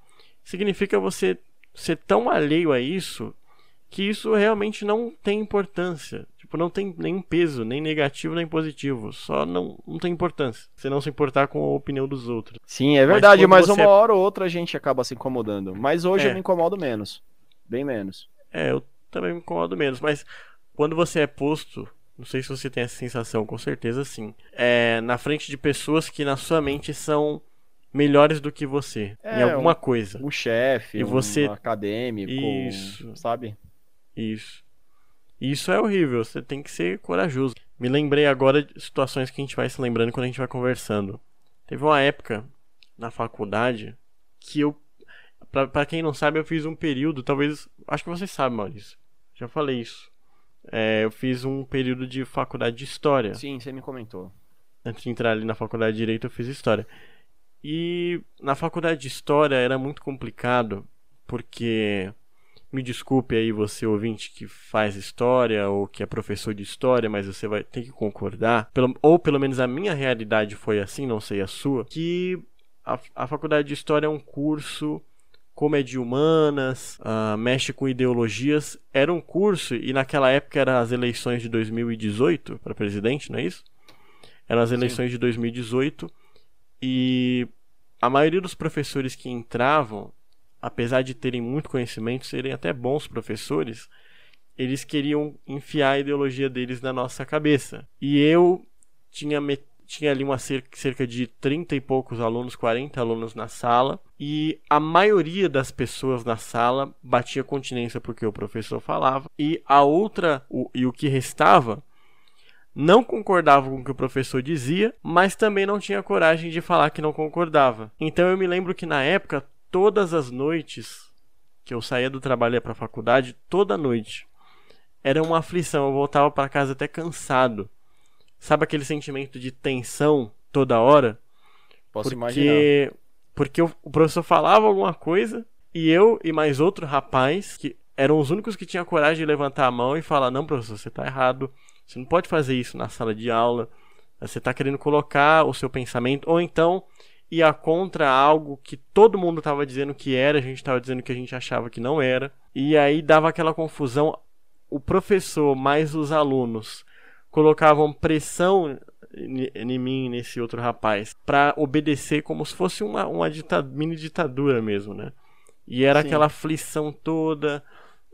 Speaker 1: significa você ser tão alheio a isso que isso realmente não tem importância. Tipo, não tem nenhum peso, nem negativo nem positivo. Só não, não tem importância. Você não se importar com a opinião dos outros.
Speaker 2: Sim, é verdade, mas, mas uma hora ou outra a gente acaba se incomodando. Mas hoje é. eu me incomodo menos. Bem menos.
Speaker 1: É, eu também me incomodo menos. Mas quando você é posto não sei se você tem essa sensação, com certeza sim. É na frente de pessoas que na sua mente são melhores do que você é, em alguma
Speaker 2: um,
Speaker 1: coisa.
Speaker 2: Um chefe,
Speaker 1: e você...
Speaker 2: um acadêmico,
Speaker 1: isso,
Speaker 2: sabe?
Speaker 1: Isso. Isso é horrível, você tem que ser corajoso. Me lembrei agora de situações que a gente vai se lembrando quando a gente vai conversando. Teve uma época na faculdade que eu para quem não sabe, eu fiz um período, talvez, acho que você sabe, Maurício. Já falei isso é, eu fiz um período de faculdade de História.
Speaker 2: Sim, você me comentou.
Speaker 1: Antes de entrar ali na faculdade de Direito, eu fiz História. E na faculdade de História era muito complicado, porque. Me desculpe aí você ouvinte que faz história ou que é professor de história, mas você vai ter que concordar, pelo, ou pelo menos a minha realidade foi assim, não sei a sua, que a, a faculdade de história é um curso como é de humanas, uh, mexe com ideologias. Era um curso, e naquela época eram as eleições de 2018 para presidente, não é isso? Eram as eleições Sim. de 2018 e a maioria dos professores que entravam, apesar de terem muito conhecimento, serem até bons professores, eles queriam enfiar a ideologia deles na nossa cabeça. E eu tinha tinha ali uma cerca, cerca de 30 e poucos alunos, 40 alunos na sala, e a maioria das pessoas na sala batia continência porque o professor falava, e a outra, o, e o que restava, não concordava com o que o professor dizia, mas também não tinha coragem de falar que não concordava. Então eu me lembro que na época, todas as noites que eu saía do trabalho para a faculdade, toda noite, era uma aflição. Eu voltava para casa até cansado Sabe aquele sentimento de tensão toda hora?
Speaker 2: Posso
Speaker 1: porque,
Speaker 2: imaginar.
Speaker 1: Porque o, professor falava alguma coisa e eu e mais outro rapaz, que eram os únicos que tinham coragem de levantar a mão e falar: Não, professor, você está errado. Você não pode fazer isso na sala de aula. Você está querendo colocar o seu pensamento. Ou então ia contra algo que todo mundo estava dizendo que era, a gente estava dizendo que a gente achava que não era. E aí dava aquela confusão. O professor mais os alunos colocavam pressão em mim nesse outro rapaz para obedecer como se fosse uma, uma mini ditadura mesmo, né? E era Sim. aquela aflição toda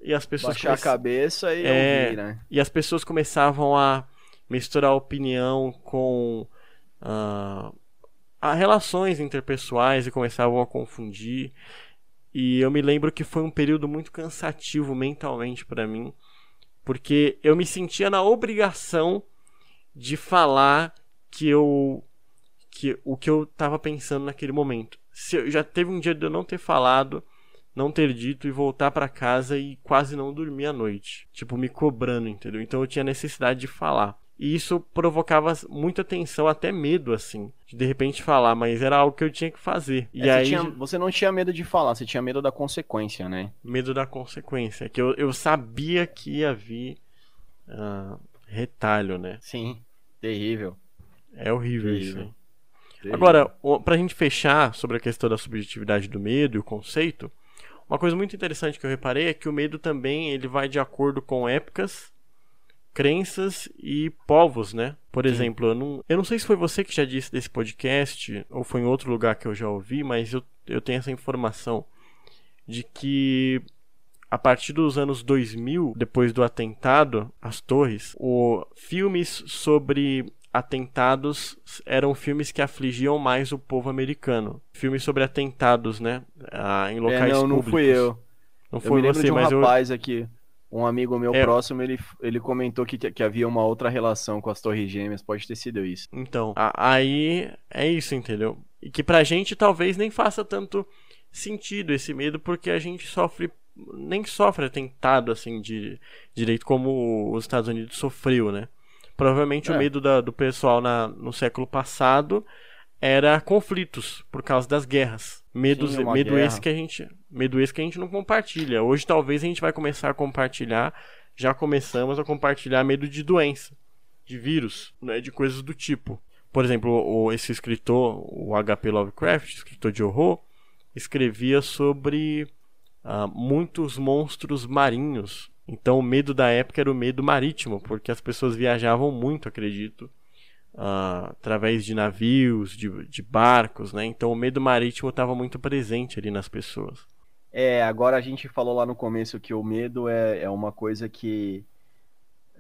Speaker 1: e as pessoas
Speaker 2: baixar come... a cabeça e
Speaker 1: é,
Speaker 2: ouvir, né?
Speaker 1: E as pessoas começavam a misturar opinião com uh, a relações interpessoais e começavam a confundir. E eu me lembro que foi um período muito cansativo mentalmente para mim porque eu me sentia na obrigação de falar que eu que o que eu estava pensando naquele momento. Se eu, já teve um dia de eu não ter falado, não ter dito e voltar para casa e quase não dormir à noite, tipo me cobrando, entendeu? Então eu tinha necessidade de falar. E isso provocava muita tensão, até medo, assim, de de repente falar, mas era algo que eu tinha que fazer. E
Speaker 2: é,
Speaker 1: aí.
Speaker 2: Você, tinha, você, não tinha medo de falar, você tinha medo da consequência, né?
Speaker 1: Medo da consequência. Que eu, eu sabia que ia vir uh, retalho, né?
Speaker 2: Sim, terrível.
Speaker 1: É horrível terrível. isso. Terrível. Agora, pra gente fechar sobre a questão da subjetividade do medo e o conceito, uma coisa muito interessante que eu reparei é que o medo também ele vai de acordo com épocas crenças e povos, né? Por Sim. exemplo, eu não, eu não sei se foi você que já disse desse podcast ou foi em outro lugar que eu já ouvi, mas eu, eu tenho essa informação de que a partir dos anos 2000, depois do atentado às torres, o filmes sobre atentados eram filmes que afligiam mais o povo americano. Filmes sobre atentados, né? Ah, em locais
Speaker 2: é, não,
Speaker 1: públicos.
Speaker 2: Não fui eu.
Speaker 1: Não foi
Speaker 2: eu
Speaker 1: você,
Speaker 2: de um
Speaker 1: mas
Speaker 2: rapaz
Speaker 1: eu...
Speaker 2: aqui um amigo meu é. próximo, ele, ele comentou que, que havia uma outra relação com as Torres Gêmeas, pode ter sido isso.
Speaker 1: Então, a, aí é isso, entendeu? E que pra gente talvez nem faça tanto sentido esse medo, porque a gente sofre, nem sofre atentado assim de direito como os Estados Unidos sofreu, né? Provavelmente é. o medo da, do pessoal na, no século passado era conflitos por causa das guerras. Medos, Sim, medo guerra. esse que a gente, medo esse que a gente não compartilha. Hoje talvez a gente vai começar a compartilhar, já começamos a compartilhar medo de doença, de vírus, né, de coisas do tipo. Por exemplo, o, esse escritor, o H.P. Lovecraft, escritor de horror, escrevia sobre uh, muitos monstros marinhos. Então o medo da época era o medo marítimo, porque as pessoas viajavam muito, acredito, uh, através de navios, de, de barcos, né? Então o medo marítimo estava muito presente ali nas pessoas.
Speaker 2: É, agora a gente falou lá no começo que o medo é, é uma coisa que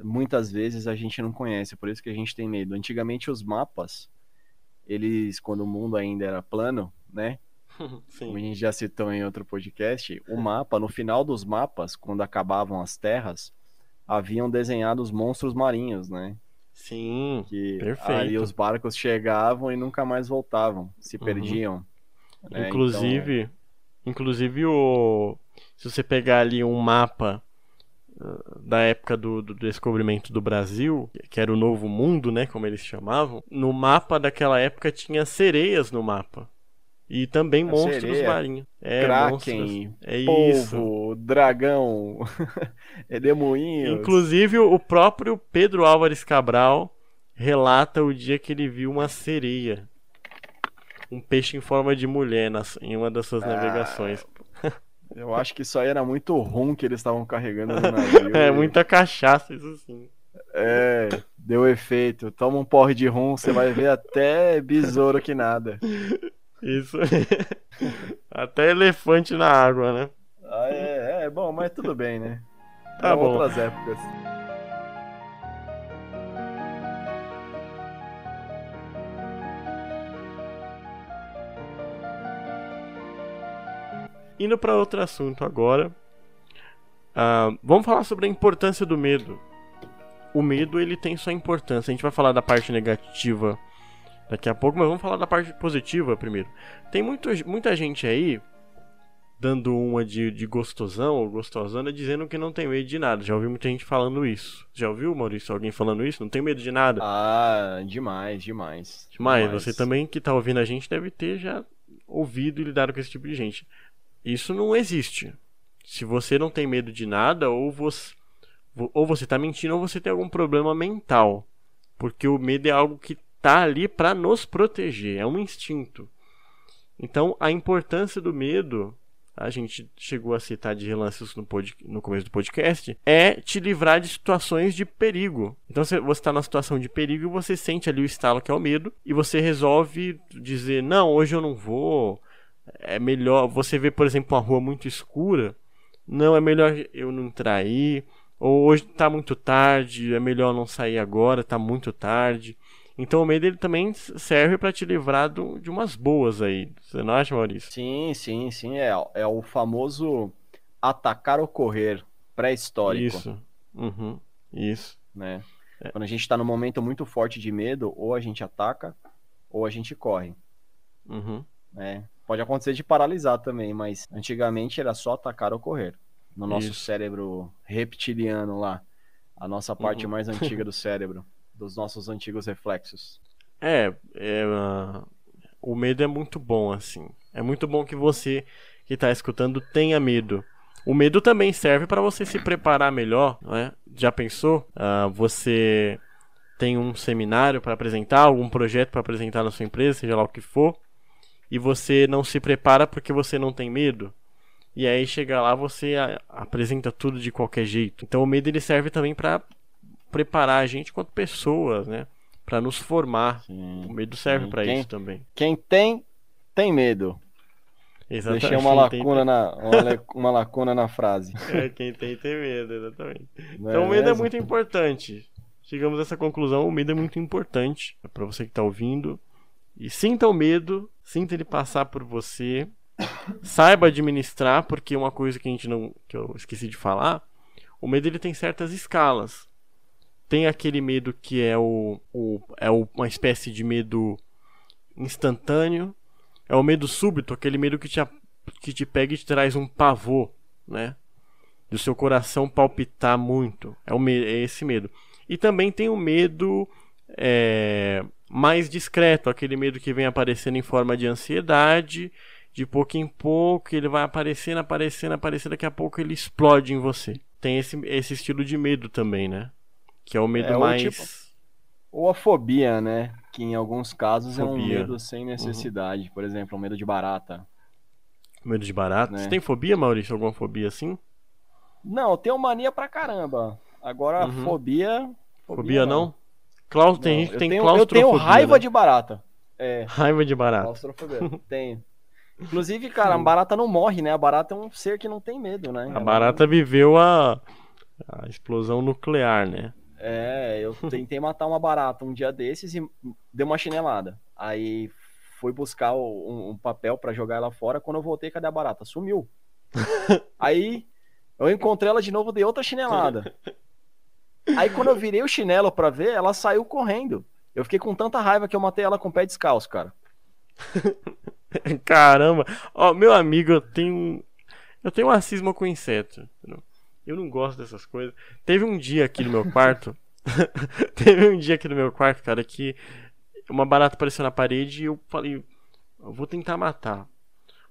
Speaker 2: muitas vezes a gente não conhece, por isso que a gente tem medo. Antigamente os mapas, eles, quando o mundo ainda era plano, né? *laughs* Sim. Como a gente já citou em outro podcast, o mapa, no final dos mapas, quando acabavam as terras, haviam desenhado os monstros marinhos, né?
Speaker 1: Sim,
Speaker 2: que perfeito. Aí os barcos chegavam e nunca mais voltavam, se uhum. perdiam.
Speaker 1: Né? Inclusive, então... inclusive o se você pegar ali um mapa uh, da época do, do, descobrimento do Brasil, que era o Novo Mundo, né, como eles chamavam, no mapa daquela época tinha sereias no mapa. E também a monstros sereia, marinhos.
Speaker 2: É, Kraken, é polvo, isso. dragão, *laughs* redemoinhos.
Speaker 1: Inclusive, o próprio Pedro Álvares Cabral relata o dia que ele viu uma sereia. Um peixe em forma de mulher nas, em uma das suas ah, navegações. *laughs*
Speaker 2: Eu acho que isso aí era muito rum que eles estavam carregando no *laughs* navio.
Speaker 1: é, muita cachaça, isso sim.
Speaker 2: É, deu efeito. Toma um porre de rum, você vai ver até besouro que nada.
Speaker 1: Isso. *laughs* Até elefante na água, né?
Speaker 2: Ah, é, é bom, mas tudo bem, né? Tá bom. outras épocas.
Speaker 1: Indo para outro assunto agora. Uh, vamos falar sobre a importância do medo. O medo ele tem sua importância. A gente vai falar da parte negativa daqui a pouco, mas vamos falar da parte positiva primeiro. Tem muito, muita gente aí dando uma de, de gostosão ou gostosana dizendo que não tem medo de nada. Já ouvi muita gente falando isso. Já ouviu, Maurício, alguém falando isso? Não tem medo de nada?
Speaker 2: Ah, demais, demais.
Speaker 1: Demais. demais. Você também que tá ouvindo a gente deve ter já ouvido e lidado com esse tipo de gente. Isso não existe. Se você não tem medo de nada, ou você, ou você tá mentindo ou você tem algum problema mental. Porque o medo é algo que tá ali para nos proteger, é um instinto. Então, a importância do medo, a gente chegou a citar de relances no, pod, no começo do podcast, é te livrar de situações de perigo. Então, você está numa situação de perigo e você sente ali o estalo que é o medo e você resolve dizer: Não, hoje eu não vou. É melhor. Você vê, por exemplo, uma rua muito escura. Não, é melhor eu não entrar aí. Ou hoje está muito tarde, é melhor não sair agora, está muito tarde. Então o medo ele também serve para te livrar do, de umas boas aí. Você não acha, Maurício?
Speaker 2: Sim, sim, sim. É, é o famoso atacar ou correr pré-histórico.
Speaker 1: Isso. Uhum. Isso.
Speaker 2: Né? É. Quando a gente está num momento muito forte de medo, ou a gente ataca ou a gente corre.
Speaker 1: Uhum.
Speaker 2: Né? Pode acontecer de paralisar também, mas antigamente era só atacar ou correr. No nosso Isso. cérebro reptiliano lá. A nossa parte uhum. mais antiga do *laughs* cérebro dos nossos antigos reflexos.
Speaker 1: É, é uh, o medo é muito bom, assim. É muito bom que você que está escutando tenha medo. O medo também serve para você se preparar melhor, não é? Já pensou? Uh, você tem um seminário para apresentar, algum projeto para apresentar na sua empresa, seja lá o que for, e você não se prepara porque você não tem medo. E aí chega lá você apresenta tudo de qualquer jeito. Então o medo ele serve também para preparar a gente quanto pessoas, né? Para nos formar. Sim, o medo serve para isso também.
Speaker 2: Quem tem, tem medo. Exatamente. Deixei uma lacuna, tem... na, uma, uma, lacuna na frase. *laughs*
Speaker 1: É, quem tem, tem medo, exatamente. Não então é o medo é muito importante. Chegamos a essa conclusão, o medo é muito importante para você que está ouvindo. E sinta o medo, sinta ele passar por você. Saiba administrar, porque uma coisa que a gente não. que eu esqueci de falar, o medo ele tem certas escalas. Tem aquele medo que é o, o é o, uma espécie de medo instantâneo, É o medo súbito, aquele medo que te, que te pega e te traz um pavor, né? Do seu coração palpitar muito. É, o é esse medo. E também tem o medo é, mais discreto, aquele medo que vem aparecendo em forma de ansiedade, de pouco em pouco, ele vai aparecendo, aparecendo, aparecendo, daqui a pouco ele explode em você. Tem esse, esse estilo de medo também, né? Que é o medo é, mais. Tipo,
Speaker 2: ou a fobia, né? Que em alguns casos fobia. é um medo sem necessidade. Uhum. Por exemplo, um medo de barata.
Speaker 1: Medo de barata? Né? Você tem fobia, Maurício? Alguma fobia assim?
Speaker 2: Não, eu tenho mania pra caramba. Agora, uhum. fobia.
Speaker 1: Fobia, não? não? Klaus, tem não, gente que tem
Speaker 2: tenho, Eu tenho raiva né? de barata.
Speaker 1: É. *laughs* Raiva de barata.
Speaker 2: Claustrofobia. *laughs* tenho. Inclusive, cara, a barata não morre, né? A barata é um ser que não tem medo, né?
Speaker 1: A barata viveu a, a explosão nuclear, né?
Speaker 2: É, eu *laughs* tentei matar uma barata um dia desses e deu uma chinelada. Aí fui buscar um, um papel para jogar ela fora. Quando eu voltei, cadê a barata? Sumiu. *laughs* Aí eu encontrei ela de novo, dei outra chinelada. Aí quando eu virei o chinelo para ver, ela saiu correndo. Eu fiquei com tanta raiva que eu matei ela com o pé descalço, cara. *laughs*
Speaker 1: Caramba! Ó, meu amigo, eu tenho. Eu tenho uma cisma com inseto. Eu não gosto dessas coisas. Teve um dia aqui no meu quarto. *laughs* teve um dia aqui no meu quarto, cara, que uma barata apareceu na parede e eu falei, eu vou tentar matar.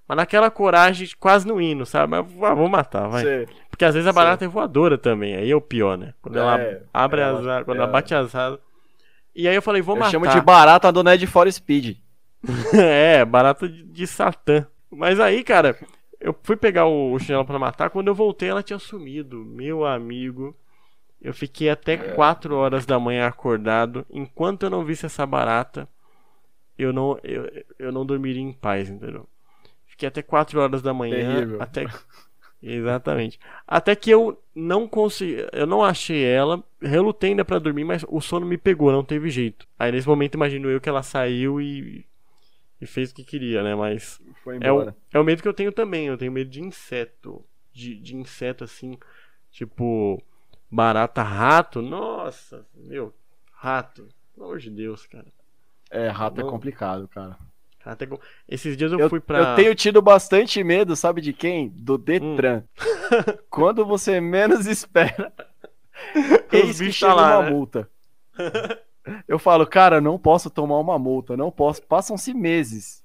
Speaker 1: Mas naquela coragem, quase no hino, sabe? Mas ah, vou matar, vai. Sim. Porque às vezes a barata Sim. é voadora também, aí é o pior, né? Quando é, ela abre as asas, quando é. ela bate as asas. E aí eu falei, vou eu matar.
Speaker 2: Chamo de barata do Ned for Speed. *laughs*
Speaker 1: é, barata de, de Satã. Mas aí, cara, eu fui pegar o, chinelo para matar. Quando eu voltei, ela tinha sumido. Meu amigo. Eu fiquei até 4 horas da manhã acordado. Enquanto eu não visse essa barata, eu não, eu, eu não dormiria em paz, entendeu? Fiquei até 4 horas da manhã. Terrível. Até. *laughs* Exatamente. Até que eu não consegui. Eu não achei ela. Relutei ainda pra dormir, mas o sono me pegou, não teve jeito. Aí nesse momento imagino eu que ela saiu e e fez o que queria, né? Mas é o, é o medo que eu tenho também. Eu tenho medo de inseto. De, de inseto assim, tipo barata, rato. Nossa, meu, rato. Pelo amor de Deus, cara.
Speaker 2: É, rato Não. é complicado, cara.
Speaker 1: Rato é... Esses dias eu, eu, fui pra.
Speaker 2: Eu tenho tido bastante medo, sabe de quem? Do Detran. Hum. *laughs* Quando você menos espera, eis que lá, uma né? multa. *laughs* Eu falo, cara, não posso tomar uma multa, não posso. Passam-se meses.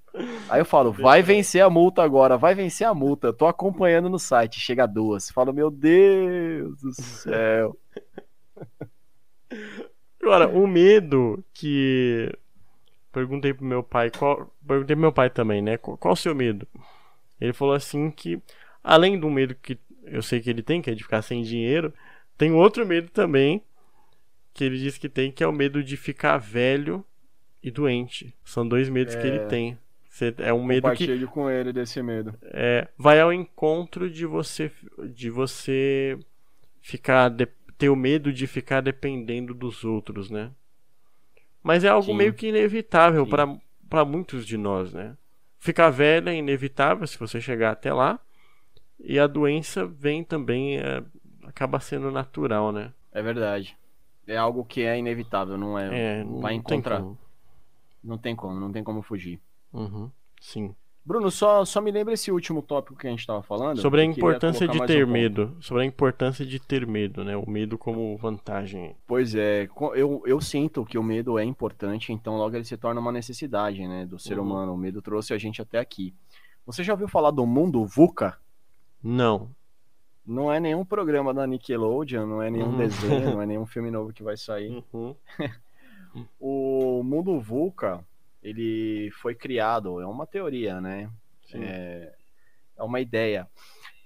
Speaker 2: Aí eu falo, vai vencer a multa agora, vai vencer a multa. Eu tô acompanhando no site, chega duas. Falo, meu Deus do céu. *laughs*
Speaker 1: Agora, o medo que. Perguntei pro meu pai, qual... perguntei pro meu pai também, né? Qual, qual o seu medo? Ele falou assim que, além do medo que eu sei que ele tem, que é de ficar sem dinheiro, tem outro medo também, que ele diz que tem, que é o medo de ficar velho e doente. São dois medos é... que ele é. tem. É um medo
Speaker 2: Compartilho que com ele desse medo.
Speaker 1: É, vai ao encontro de você de você ficar de, ter o medo de ficar dependendo dos outros, né? Mas é algo Sim. meio que inevitável para muitos de nós, né? Ficar velho é inevitável se você chegar até lá. E a doença vem também, é, acaba sendo natural, né?
Speaker 2: É verdade é algo que é inevitável, não é? é não vai encontrar. Tem não tem como, não tem como fugir.
Speaker 1: Uhum, sim.
Speaker 2: Bruno, só, só me lembra esse último tópico que a gente estava falando.
Speaker 1: Sobre a importância de ter um medo. Sobre a importância de ter medo, né? O medo como vantagem.
Speaker 2: Pois é, eu, eu sinto que o medo é importante, então logo ele se torna uma necessidade, né? Do ser uhum. humano. O medo trouxe a gente até aqui. Você já ouviu falar do mundo VUCA?
Speaker 1: Não.
Speaker 2: Não é nenhum programa da Nickelodeon, não é nenhum uhum. desenho, não é *laughs* nenhum filme novo que vai sair. Uhum. *laughs* o mundo VUCA, ele foi criado, é uma teoria, né? É, é, uma ideia.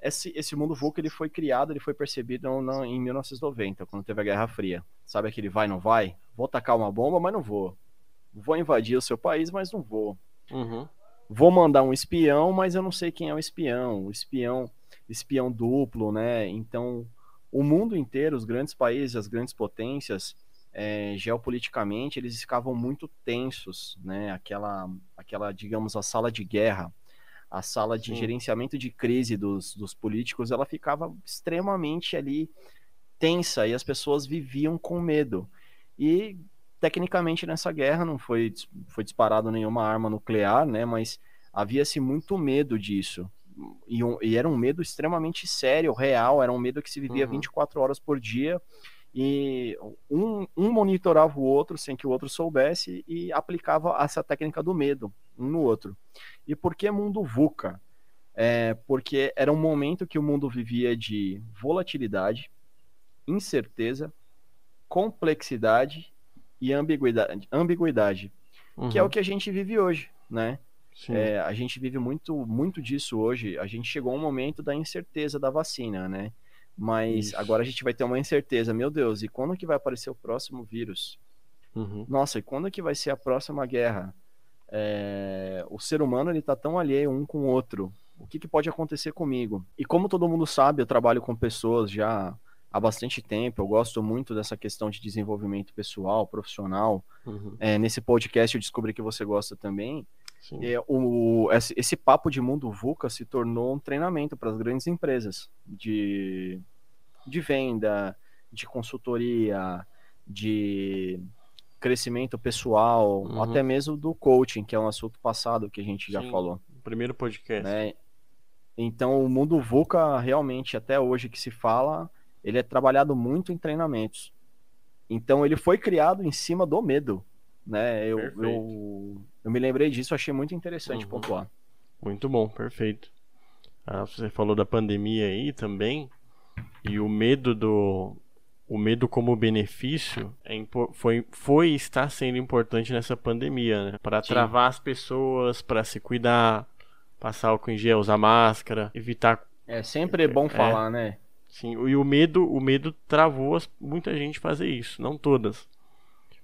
Speaker 2: Esse, esse mundo VUCA ele foi criado, ele foi percebido no, em 1990, quando teve a Guerra Fria. Sabe aquele vai, não vai? Vou tacar uma bomba, mas não vou. Vou invadir o seu país, mas não vou.
Speaker 1: Uhum.
Speaker 2: Vou mandar um espião, mas eu não sei quem é o espião. O espião espião duplo, né? Então, o mundo inteiro, os grandes países, as grandes potências, é, geopoliticamente, eles ficavam muito tensos, né? Aquela, aquela, digamos, a sala de guerra, a sala de Sim. gerenciamento de crise dos, dos políticos, ela ficava extremamente ali tensa e as pessoas viviam com medo. E tecnicamente nessa guerra não foi, foi disparado nenhuma arma nuclear, né? Mas havia-se muito medo disso. E, um, e, era um medo extremamente sério, real, era um medo que se vivia uhum. 24 horas por dia e um, um, monitorava o outro sem que o outro soubesse e aplicava essa técnica do medo um no outro. E por que mundo VUCA? É porque era um momento que o mundo vivia de volatilidade, incerteza, complexidade e ambiguidade, ambiguidade uhum. que é o uhum. que a gente vive hoje, né? É, a gente vive muito, muito disso hoje. A gente chegou a um momento da incerteza da vacina, né? Mas Isso. agora a gente vai ter uma incerteza. Meu Deus, e quando que vai aparecer o próximo vírus? Uhum. Nossa, e quando que vai ser a próxima guerra? É... O ser humano ele tá tão alheio um com o outro. O que, que pode acontecer comigo? E como todo mundo sabe, eu trabalho com pessoas já há bastante tempo. Eu gosto muito dessa questão de desenvolvimento pessoal, profissional. Uhum. É, nesse podcast eu descobri que você gosta também. É, o, esse, esse, papo de mundo VUCA se tornou um treinamento para as grandes empresas de, de venda, de consultoria, de crescimento pessoal, uhum. até mesmo do coaching, que é um assunto passado que a gente já Sim, falou.
Speaker 1: Primeiro podcast.
Speaker 2: Né? Então, o mundo VUCA, realmente, até hoje que se fala, ele é trabalhado muito em treinamentos. Então, ele foi criado em cima do medo. Né? Eu, eu, eu me lembrei disso, achei muito interessante uhum. pontuar.
Speaker 1: Muito bom, perfeito. Ah, você falou da pandemia aí também, e o medo do. O medo como benefício é, foi, foi está sendo importante nessa pandemia, né? Para travar as pessoas, para se cuidar, passar álcool em gel, usar máscara, evitar.
Speaker 2: É sempre bom é, falar, né?
Speaker 1: Sim, e o medo, o medo travou as, muita gente fazer isso, não todas,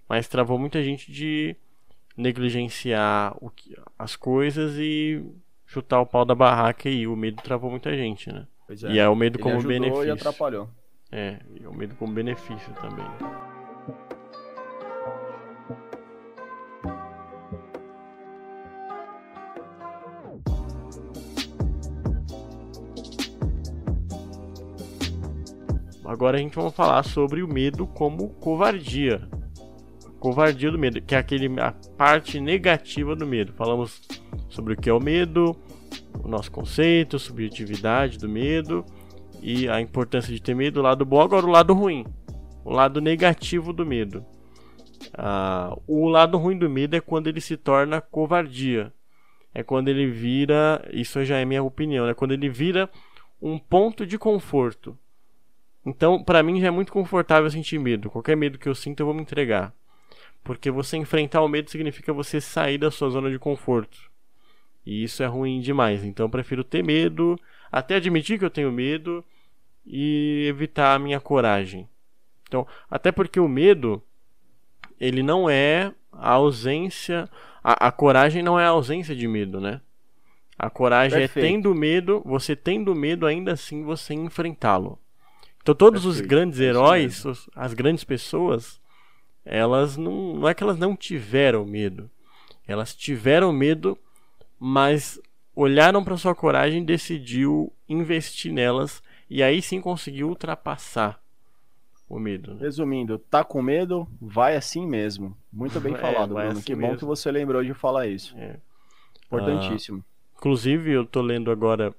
Speaker 1: mas travou muita gente de negligenciar o que, as coisas e chutar o pau da barraca e o medo travou muita gente, né? É. E é o medo
Speaker 2: Ele
Speaker 1: como benefício.
Speaker 2: E atrapalhou.
Speaker 1: É, e o medo como benefício também. Agora a gente vai falar sobre o medo como covardia. Covardia do medo, que é aquele, a parte negativa do medo. Falamos sobre o que é o medo, o nosso conceito, subjetividade do medo e a importância de ter medo, o lado bom. Agora o lado ruim, o lado negativo do medo. Ah, o lado ruim do medo é quando ele se torna covardia. É quando ele vira, isso já é minha opinião, é quando ele vira um ponto de conforto. Então, para mim já é muito confortável sentir medo. Qualquer medo que eu sinto, eu vou me entregar. Porque você enfrentar o medo significa você sair da sua zona de conforto. E isso é ruim demais. Então, eu prefiro ter medo, até admitir que eu tenho medo e evitar a minha coragem. Então, até porque o medo, ele não é a ausência. A, a coragem não é a ausência de medo, né? A coragem é Perfeito. é tendo medo, você tendo medo, ainda assim você enfrentá-lo. Então todos Perfeito. os grandes é heróis, as grandes pessoas, elas não, não é que elas não tiveram medo. Elas tiveram medo, mas olharam para sua coragem e decidiu investir nelas e aí sim conseguiu ultrapassar o medo. Né?
Speaker 2: Resumindo, tá com medo? Vai assim mesmo. Muito bem *laughs* é, falado, Bruno. Assim que mesmo. bom que você lembrou de falar isso. É. Importantíssimo.
Speaker 1: Ah, inclusive, eu tô lendo agora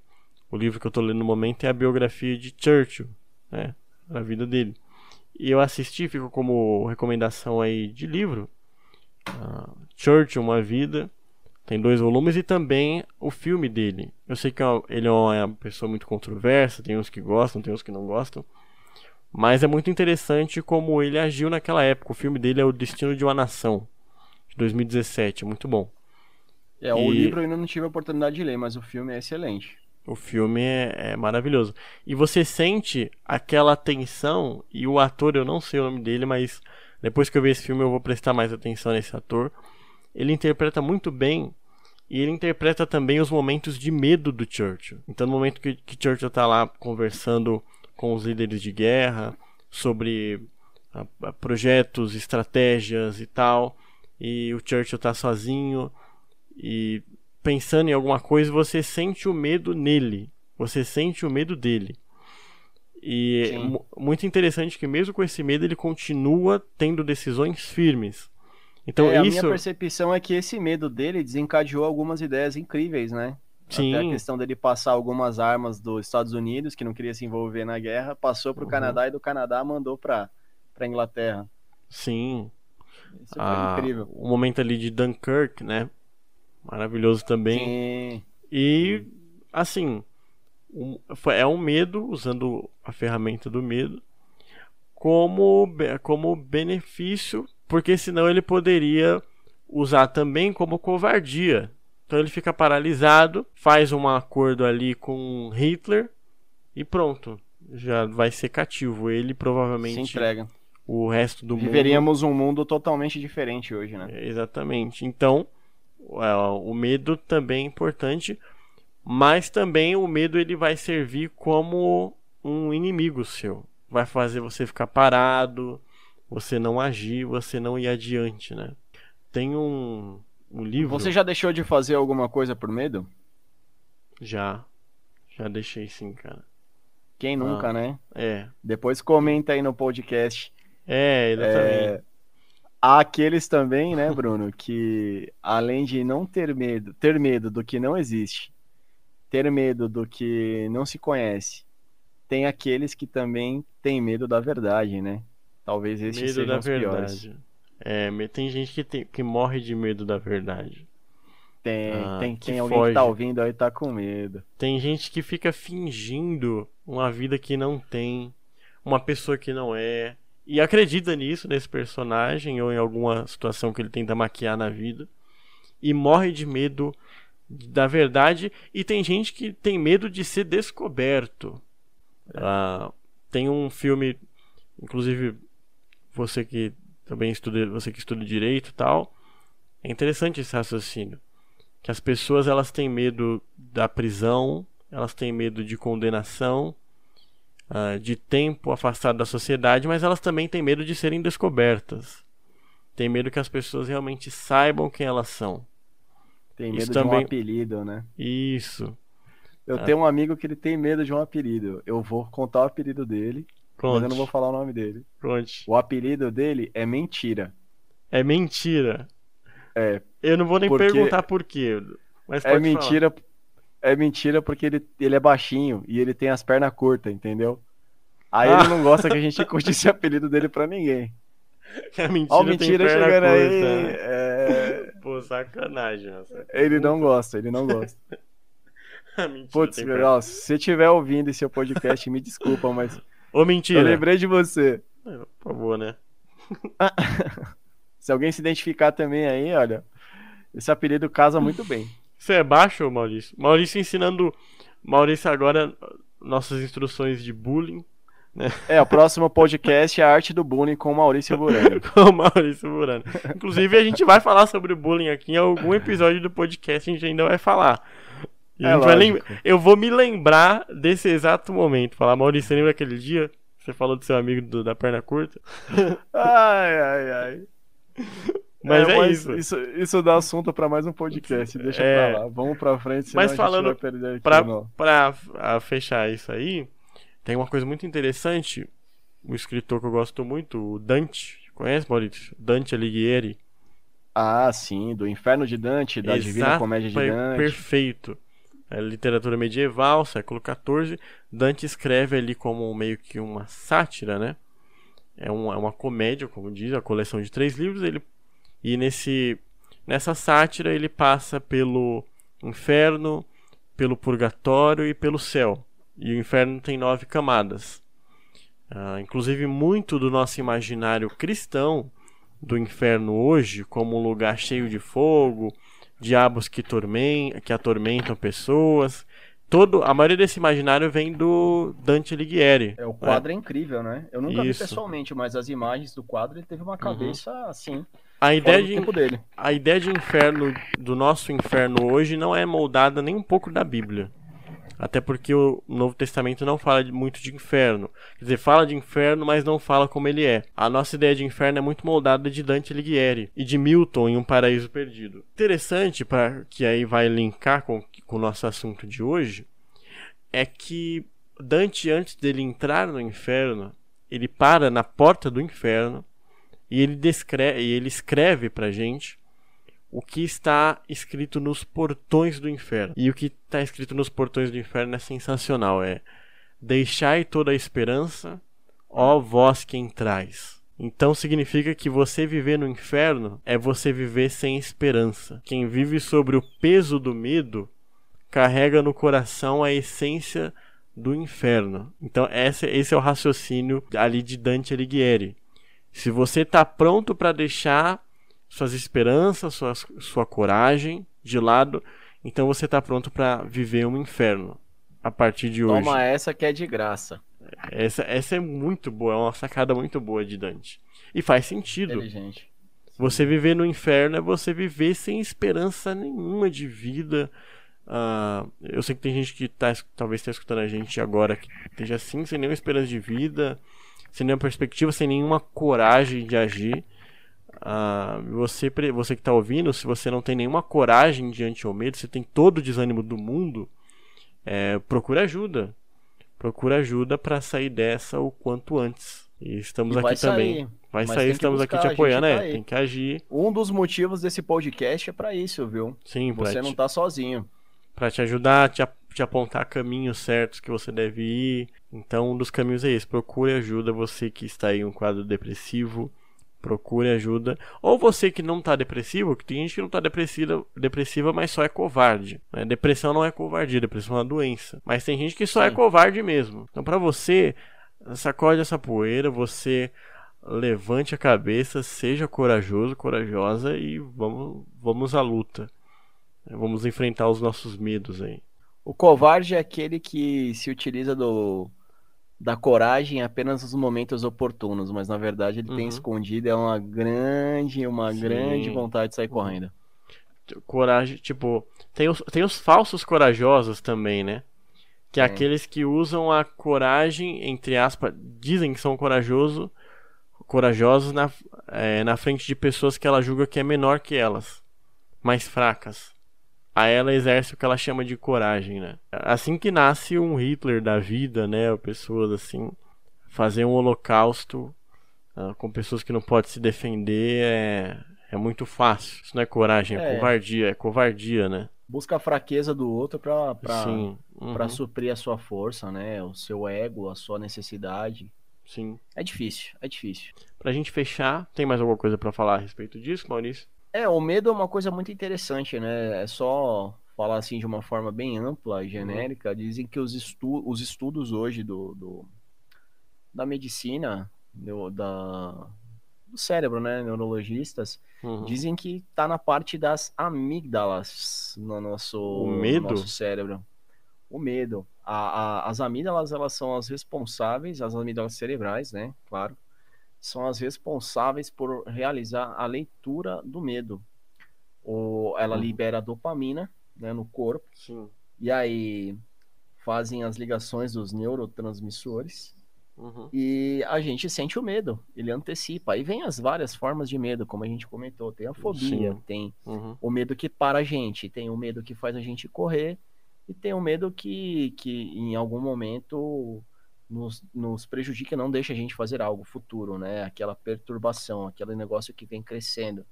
Speaker 1: o livro que eu tô lendo no momento é a biografia de Churchill, né, a vida dele. E eu assisti, fica como recomendação aí de livro, uh, Church, Uma Vida, tem dois volumes e também o filme dele. Eu sei que é ele é uma pessoa muito controversa, tem uns que gostam, tem uns que não gostam, mas é muito interessante como ele agiu naquela época. O filme dele é O Destino de uma Nação, de 2017, é muito bom.
Speaker 2: É, o livro eu ainda não tive a oportunidade de ler, mas o filme é excelente.
Speaker 1: O filme é, é, maravilhoso. E você sente aquela tensão, e o ator, eu não sei o nome dele, mas depois que eu ver esse filme eu vou prestar mais atenção nesse ator. Ele interpreta muito bem, e ele interpreta também os momentos de medo do Churchill. Então, no momento que, que Churchill está lá conversando com os líderes de guerra sobre a, a projetos, estratégias e tal, e o Churchill está sozinho, e pensando em alguma coisa, você sente o medo nele. Você sente o medo dele. E é muito interessante que mesmo com esse medo ele continua tendo decisões firmes.
Speaker 2: Então é, isso... A minha percepção é que esse medo dele desencadeou algumas ideias incríveis, né? Sim. Até a questão dele passar algumas armas dos Estados Unidos, que não queria se envolver na guerra, passou para o uhum. Canadá e do Canadá mandou para a Inglaterra.
Speaker 1: Sim. Isso foi ah, incrível. O momento ali de Dunkirk, né? Maravilhoso também. Sim. E, assim, um, é um medo, usando a ferramenta do medo, como, como benefício, porque senão ele poderia usar também como covardia. Então ele fica paralisado, faz um acordo ali com Hitler e pronto. Já vai ser cativo. Ele provavelmente.
Speaker 2: Se entrega.
Speaker 1: O resto do
Speaker 2: Viveríamos mundo. um mundo totalmente diferente hoje, né?
Speaker 1: exatamente. Então, é, o medo também é importante, mas também o medo ele vai servir como um inimigo seu. Vai fazer você ficar parado, você não agir, você não ir adiante, né? Tem um, um livro.
Speaker 2: Você já deixou de fazer alguma coisa por medo?
Speaker 1: Já. Já deixei sim, cara.
Speaker 2: Quem nunca, ah, né?
Speaker 1: É.
Speaker 2: Depois comenta aí no podcast.
Speaker 1: É, exatamente. É...
Speaker 2: Há aqueles também, né, Bruno, que além de não ter medo, ter medo do que não existe, ter medo do que não se conhece, tem aqueles que também têm medo da verdade, né? Talvez esses medo sejam da os verdade. piores.
Speaker 1: É, tem gente que, tem, que morre de medo da verdade.
Speaker 2: Tem, ah, tem, tem alguém foge. que tá ouvindo aí tá com medo.
Speaker 1: Tem gente que fica fingindo uma vida que não tem, uma pessoa que não é, e acredita nisso, nesse personagem, ou em alguma situação que ele tenta maquiar na vida, e morre de medo da verdade. E tem gente que tem medo de ser descoberto. É. Ah, tem um filme, inclusive você que também estuda, você que estuda direito e tal, é interessante esse raciocínio. Que as pessoas elas têm medo da prisão, elas têm medo de condenação, uh, de tempo afastado da sociedade, mas elas também têm medo de serem descobertas. Tem medo que as pessoas realmente saibam quem elas são.
Speaker 2: Tem medo Isso de também... um apelido, né?
Speaker 1: Isso.
Speaker 2: Eu tenho um amigo que ele tem medo de um apelido. Eu vou contar o apelido dele, Conte. mas eu não vou falar o nome dele.
Speaker 1: Conte.
Speaker 2: O apelido dele é Mentira.
Speaker 1: É mentira.
Speaker 2: É.
Speaker 1: Eu não vou nem porque... perguntar por quê. Mas
Speaker 2: é mentira. Falar é mentira porque ele, ele é baixinho e ele tem as pernas curtas, entendeu? Aí ah. ele não gosta que a gente curte esse apelido dele pra ninguém. *laughs*
Speaker 1: É mentira, Ó, mentira chegando curta. aí. É... Pô, sacanagem. Nossa.
Speaker 2: Ele não gosta, ele não gosta. *laughs* Putz, ó, se você estiver ouvindo esse podcast, me desculpa, mas.
Speaker 1: Ô, mentira.
Speaker 2: Eu lembrei de você.
Speaker 1: É, por favor, né? *laughs*
Speaker 2: se alguém se identificar também aí, olha. Esse apelido casa muito bem.
Speaker 1: Você é baixo, Maurício? Maurício ensinando. Maurício agora nossas instruções de bullying. Né?
Speaker 2: É, o próximo podcast é a arte do bullying com o Maurício Burano. *laughs*
Speaker 1: com o Maurício Burano. Inclusive, a gente vai falar sobre bullying aqui em algum episódio do podcast, a gente ainda vai falar. É vai. Eu vou me lembrar desse exato momento. Falar, Maurício, você lembra aquele dia? Você falou do seu amigo do, da perna curta? *laughs*
Speaker 2: ai, ai, ai.
Speaker 1: Mas é, é mas isso.
Speaker 2: isso. Isso dá assunto para mais um podcast. Deixa é... pra lá. Vamos pra frente, senão
Speaker 1: mas falando, a gente vai perder aqui. Pra, pra fechar isso aí, tem uma coisa muito interessante. Um escritor que eu gosto muito, o Dante. Conhece, Maurício? Dante Alighieri.
Speaker 2: Ah, sim, do Inferno de Dante, da Exato, Divina Comédia de Dante.
Speaker 1: Perfeito. É literatura medieval, século XIV. Dante escreve ali como meio que uma sátira, né? É uma, é uma comédia, como diz, a coleção de três livros. Ele e nesse nessa sátira ele passa pelo inferno, pelo purgatório e pelo céu. E o inferno tem nove camadas. Uh, inclusive, muito do nosso imaginário cristão do inferno hoje, como um lugar cheio de fogo, diabos que, tormentam, que atormentam pessoas, todo a maioria desse imaginário vem do Dante Alighieri.
Speaker 2: É, o quadro é, é incrível, né? Eu nunca Isso. vi pessoalmente, mas as imagens do quadro ele teve uma uhum. cabeça uhum. assim
Speaker 1: a ideia, de, a ideia de inferno, do nosso inferno hoje, não é moldada nem um pouco da Bíblia. Até porque o Novo Testamento não fala muito de inferno. Quer dizer, fala de inferno, mas não fala como ele é. A nossa ideia de inferno é muito moldada de Dante Alighieri e de Milton em Um Paraíso Perdido. Interessante, para que aí vai linkar com, com o nosso assunto de hoje, é que Dante, antes dele entrar no inferno, ele para na porta do inferno e ele descreve, e ele escreve pra gente o que está escrito nos portões do inferno. E o que está escrito nos portões do inferno é sensacional, é Deixai toda a esperança, ó vós que entrais. Então significa que você viver no inferno é você viver sem esperança. Quem vive sobre o peso do medo carrega no coração a essência do inferno. Então esse, esse é o raciocínio ali de Dante Alighieri. Se você está pronto para deixar suas esperanças, sua, sua coragem de lado, então você está pronto para viver um inferno a partir de hoje.
Speaker 2: Toma essa que é de graça.
Speaker 1: Essa, essa é muito boa, é uma sacada muito boa de Dante. E faz sentido. Você viver no inferno é você viver sem esperança nenhuma de vida. Uh, eu sei que tem gente que tá, talvez esteja escutando a gente agora que esteja assim, sem nenhuma esperança de vida, sem nenhuma perspectiva, sem nenhuma coragem de agir. Uh, você, você que está ouvindo, se você não tem nenhuma coragem diante ao medo, você tem todo o desânimo do mundo, é, procura ajuda. Procura ajuda para sair dessa o quanto antes. E estamos e aqui também. Vai sair, estamos aqui te apoiando, é. Tá tem que agir.
Speaker 2: Um dos motivos desse podcast é para isso, viu?
Speaker 1: Sim,
Speaker 2: Você não tá sozinho.
Speaker 1: Para te ajudar, te, te apontar caminhos certos que você deve ir. Então, um dos caminhos é esse. Procure ajuda, você que está em um quadro depressivo procure ajuda. Ou você que não está depressivo, que tem gente que não está depressiva, depressiva, mas só é covarde. Né? Depressão não é covardia, depressão é uma doença. Mas tem gente que só é Sim. é covarde mesmo. Então, para você, sacode essa poeira, você levante a cabeça, seja corajoso, corajosa e vamos, vamos à luta. Vamos enfrentar os nossos medos aí.
Speaker 2: O covarde é aquele que se utiliza do da coragem apenas nos momentos oportunos, mas na verdade ele uhum. tem escondido é uma grande, uma Sim. grande vontade de sair correndo.
Speaker 1: Coragem, tipo, tem os, tem os falsos corajosos também, né? Que é, é aqueles que usam a coragem, entre aspas, dizem que são corajoso, corajosos na, é, na frente de pessoas que ela julga que é menor que elas, mais fracas a ela exerce o que ela chama de coragem, né? Assim que nasce um Hitler da vida, né? Pessoas assim, fazer um holocausto uh, com pessoas que não podem se defender é, é muito fácil. Isso não é coragem, é, é. covardia, é covardia, né?
Speaker 2: Busca a fraqueza do outro pra, pra, uhum. pra suprir a sua força, né? O seu ego, a sua necessidade.
Speaker 1: Sim.
Speaker 2: É difícil, é difícil.
Speaker 1: Pra gente fechar, tem mais alguma coisa para falar a respeito disso, Maurício?
Speaker 2: É, o medo é uma coisa muito interessante, né? É só falar assim de uma forma bem ampla e uhum. genérica. Uhum. Dizem que os, estu os estudos hoje do, do da medicina, do, da, do cérebro, né? Neurologistas, uhum. dizem que tá na parte das amígdalas no nosso, o medo? No nosso cérebro. O medo. A, a, as amígdalas, elas são as responsáveis, as amígdalas cerebrais, né? Claro são as responsáveis por realizar a leitura do medo. Ou ela uhum. libera dopamina né, no corpo.
Speaker 1: Sim.
Speaker 2: E aí fazem as ligações dos neurotransmissores. Uhum. E a gente sente o medo, ele antecipa. Aí vem as várias formas de medo, como a gente comentou. Tem a fobia, Sim. tem uhum. o medo que para a gente, tem o medo que faz a gente correr, e tem o medo que, que em algum momento nos, nos prejudica e não deixa a gente fazer algo futuro, né? Aquela perturbação, aquele negócio que vem crescendo.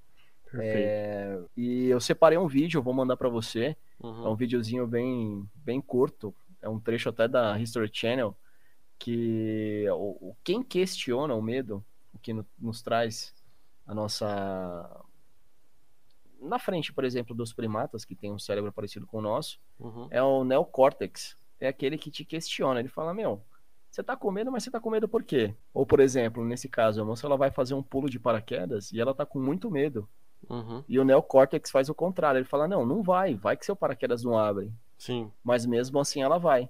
Speaker 2: É, e eu separei um vídeo, vou mandar para você. Uhum. É um videozinho bem, bem curto. É um trecho até da History Channel que o, o quem questiona o medo, o que no, nos traz a nossa na frente, por exemplo, dos primatas que tem um cérebro parecido com o nosso, uhum. é o neocórtex. É aquele que te questiona. Ele fala: "Meu, você tá com medo, mas você tá com medo por quê? Ou, por exemplo, nesse caso, a moça ela vai fazer um pulo de paraquedas e ela tá com muito medo. Uhum. E o neocórtex faz o contrário. Ele fala: não, não vai, vai que seu paraquedas não abre.
Speaker 1: Sim.
Speaker 2: Mas mesmo assim ela vai.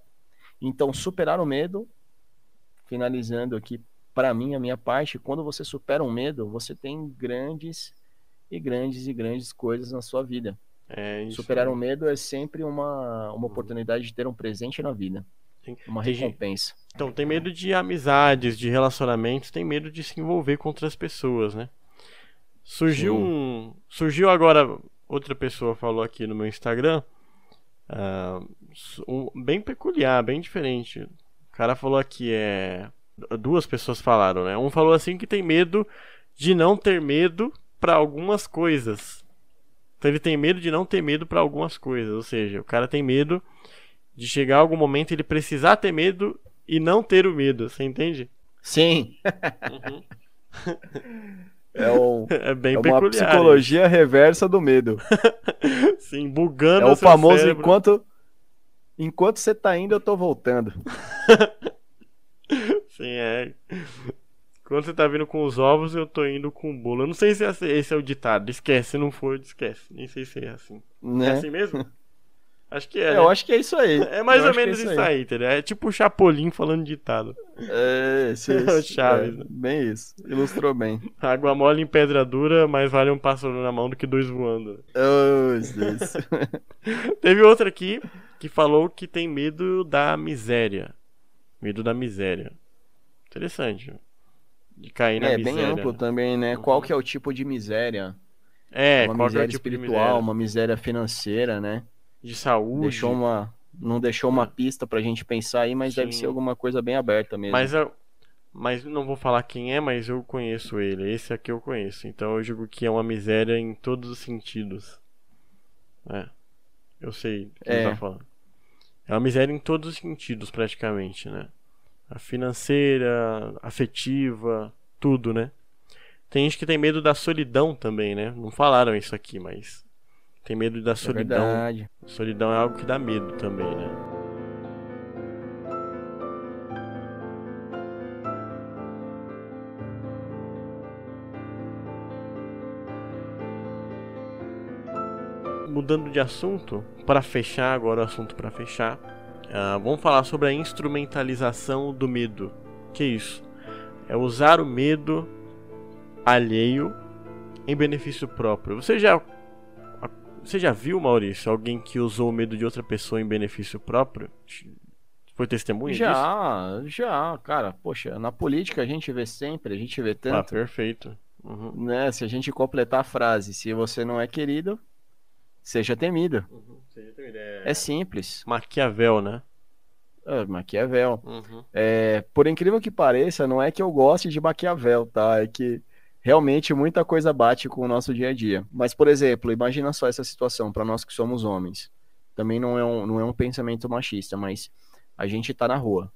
Speaker 2: Então, superar o medo, finalizando aqui, para mim, a minha parte, quando você supera um medo, você tem grandes e grandes e grandes coisas na sua vida.
Speaker 1: É isso,
Speaker 2: Superar o um medo é sempre uma, uma uhum. oportunidade de ter um presente na vida. Tem, uma recompensa.
Speaker 1: Então, tem medo de amizades, de relacionamentos, tem medo de se envolver com outras pessoas, né? Surgiu Sim. um. Surgiu agora. Outra pessoa falou aqui no meu Instagram. Uh, um, bem peculiar, bem diferente. O cara falou aqui é. Duas pessoas falaram, né? Um falou assim que tem medo de não ter medo para algumas coisas. Então ele tem medo de não ter medo para algumas coisas. Ou seja, o cara tem medo de chegar a algum momento ele precisar ter medo e não ter o medo. Você entende?
Speaker 2: Sim. Uhum. É, um, *laughs*
Speaker 1: é bem
Speaker 2: é
Speaker 1: uma peculiar,
Speaker 2: psicologia reversa do medo. *laughs*
Speaker 1: Sim, bugando
Speaker 2: É o famoso
Speaker 1: cérebro.
Speaker 2: enquanto enquanto você tá indo, eu tô voltando. *laughs*
Speaker 1: Sim, é. Quando você tá vindo com os ovos, eu tô indo com o bolo. Eu não sei se esse é o ditado. Esquece, se não for, esquece. Nem sei se é assim.
Speaker 2: Né?
Speaker 1: É assim mesmo? Acho que é.
Speaker 2: é
Speaker 1: né?
Speaker 2: Eu acho que é isso aí.
Speaker 1: É mais
Speaker 2: eu
Speaker 1: ou menos
Speaker 2: é
Speaker 1: isso aí. aí, entendeu? É tipo o Chapolin falando ditado.
Speaker 2: É, isso, *laughs* isso.
Speaker 1: Chaves.
Speaker 2: É, bem isso. Ilustrou bem.
Speaker 1: Água mole em pedra dura, mais vale um pássaro na mão do que dois voando.
Speaker 2: Oh, Deus. *laughs*
Speaker 1: Teve outra aqui que falou que tem medo da miséria. Medo da miséria. Interessante. De cair na
Speaker 2: é,
Speaker 1: miséria.
Speaker 2: É bem amplo também, né? Uhum. Qual que é o tipo de miséria?
Speaker 1: É,
Speaker 2: uma
Speaker 1: qual
Speaker 2: miséria
Speaker 1: é o tipo
Speaker 2: espiritual,
Speaker 1: miséria?
Speaker 2: uma miséria financeira, né?
Speaker 1: De saúde.
Speaker 2: Deixou uma, não deixou uma pista pra gente pensar aí, mas
Speaker 1: Sim.
Speaker 2: deve ser alguma coisa bem aberta mesmo.
Speaker 1: Mas eu, mas não vou falar quem é, mas eu conheço ele. Esse aqui eu conheço. Então eu digo que é uma miséria em todos os sentidos. É. Eu sei o que
Speaker 2: É.
Speaker 1: tá falando. É uma miséria em todos os sentidos, praticamente, né? A financeira, afetiva, tudo, né? Tem gente que tem medo da solidão também, né? Não falaram isso aqui, mas tem medo da
Speaker 2: é
Speaker 1: solidão.
Speaker 2: verdade.
Speaker 1: Solidão é algo que dá medo também, né? Mudando de assunto, para fechar agora o assunto para fechar, ah, vamos falar sobre a instrumentalização do medo. Que isso? É usar o medo alheio em benefício próprio. Você já você já viu, Maurício, alguém que usou o medo de outra pessoa em benefício próprio? Foi testemunha disso?
Speaker 2: Já, já, cara. Poxa, na política a gente vê sempre, a gente vê
Speaker 1: Ah,
Speaker 2: tanto.
Speaker 1: perfeito. Uhum.
Speaker 2: né? Se a gente completar a frase, se você não é querido, seja temido.
Speaker 1: É...
Speaker 2: É simples.
Speaker 1: Maquiavel, né?
Speaker 2: É, Maquiavel.
Speaker 1: Uhum.
Speaker 2: É, por incrível que pareça, não é que eu goste de Maquiavel, tá? É que realmente muita coisa bate com o nosso dia a dia. Mas, por exemplo, imagina só essa situação para nós que somos homens. Também não é um, não é um pensamento machista, mas a gente tá na rua.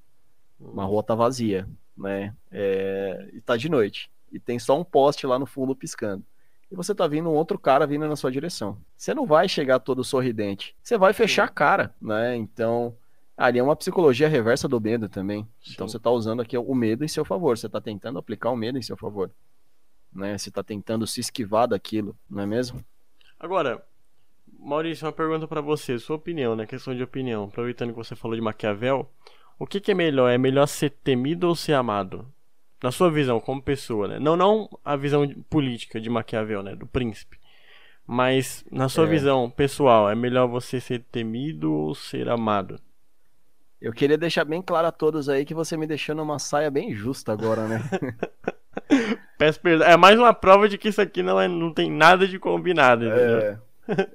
Speaker 2: Uma rua tá vazia, né? É, e tá de noite. E tem só um poste lá no fundo piscando. E você tá vindo um outro cara vindo na sua direção. Você não vai chegar todo sorridente. Você vai fechar a cara, né? Então, ali é uma psicologia reversa do medo também. Então
Speaker 1: Sim.
Speaker 2: você tá usando aqui o medo em seu favor. Você tá tentando aplicar o medo em seu favor. Né? Você tá tentando se esquivar daquilo, não é mesmo?
Speaker 1: Agora, Maurício, uma pergunta pra você, sua opinião, né? Questão de opinião. Aproveitando que você falou de Maquiavel, o que, que é melhor? É melhor ser temido ou ser amado? Na sua visão, como pessoa, né? Não, não a visão política de Maquiavel, né? Do príncipe. Mas, na sua
Speaker 2: É.
Speaker 1: visão pessoal, é melhor você ser temido ou ser amado?
Speaker 2: Eu queria deixar bem claro a todos aí que você me deixou numa saia bem justa agora, né? *laughs*
Speaker 1: Peço perdão. É mais uma prova de que isso aqui não, é, não tem nada de combinado, entendeu?
Speaker 2: É,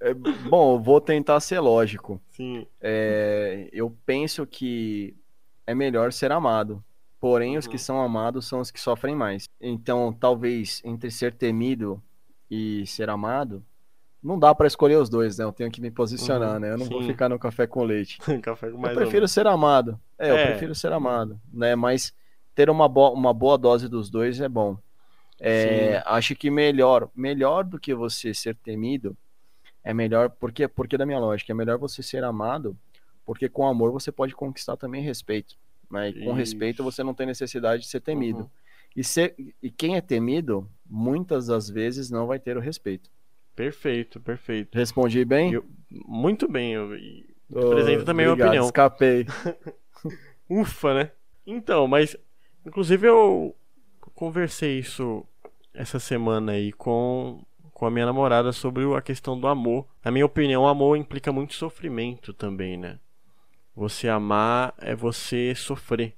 Speaker 2: é, bom, eu vou tentar ser lógico.
Speaker 1: Sim.
Speaker 2: É, eu penso que é melhor ser amado. Porém, os
Speaker 1: Uhum.
Speaker 2: que são amados são os que sofrem mais. Então, talvez entre ser temido e ser amado, não dá pra escolher os dois, né? Eu tenho que me posicionar,
Speaker 1: Uhum,
Speaker 2: né? Eu não vou
Speaker 1: sim.
Speaker 2: ficar no café com leite. *laughs*
Speaker 1: Café com mais
Speaker 2: eu prefiro ser amado. É, eu
Speaker 1: É.
Speaker 2: prefiro ser amado, né? Mas ter uma, bo- uma boa dose dos dois é bom. É, acho que melhor, melhor do que você ser temido, é melhor, porque, porque da minha lógica, é melhor você ser amado, porque com amor você pode conquistar também respeito. Né? E com
Speaker 1: Isso.
Speaker 2: respeito você não tem necessidade de ser temido.
Speaker 1: Uhum.
Speaker 2: E, ser, e quem é temido, muitas das vezes não vai ter o respeito.
Speaker 1: Perfeito, perfeito.
Speaker 2: Respondi bem?
Speaker 1: Eu- muito bem, eu e
Speaker 2: Ô,
Speaker 1: apresenta também a minha
Speaker 2: obrigado,
Speaker 1: opinião.
Speaker 2: Escapei. *laughs*
Speaker 1: Ufa, né? Então, mas inclusive eu conversei isso essa semana aí com, com a minha namorada sobre a questão do amor. Na minha opinião, o amor implica muito sofrimento também, né? Você amar é você sofrer.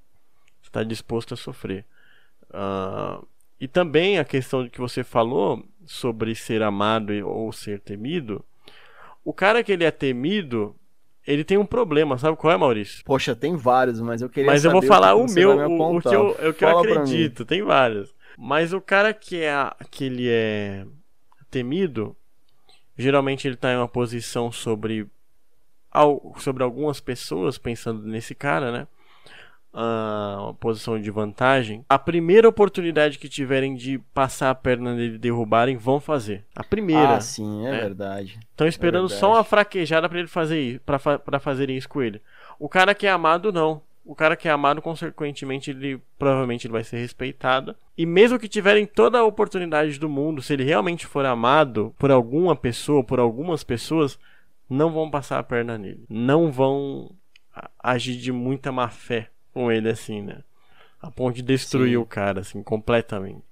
Speaker 1: Estar disposto a sofrer. Ah, e também a questão que você falou sobre ser amado ou ser temido. O cara que ele é temido, ele tem um problema, sabe qual é, Maurício?
Speaker 2: Poxa, tem vários, mas eu queria
Speaker 1: Mas eu vou falar o meu,
Speaker 2: me
Speaker 1: o, que eu, o que eu acredito. Tem vários. Mas o cara que é que ele é temido, geralmente ele está em uma posição sobre sobre algumas pessoas pensando nesse cara, né? Uh, uma posição de vantagem. A primeira oportunidade que tiverem de passar a perna dele e derrubarem, vão fazer. A primeira.
Speaker 2: Ah, sim, é né? verdade.
Speaker 1: Estão esperando é só uma fraquejada para ele fazer para fa fazerem isso com ele. O cara que é amado não. O cara que é amado, consequentemente, ele provavelmente ele vai ser respeitado. E mesmo que tiverem toda a oportunidade do mundo, se ele realmente for amado por alguma pessoa, por algumas pessoas, não vão passar a perna nele. Não vão agir de muita má fé com ele, assim, né? A ponto de destruir Sim. o cara, assim, completamente.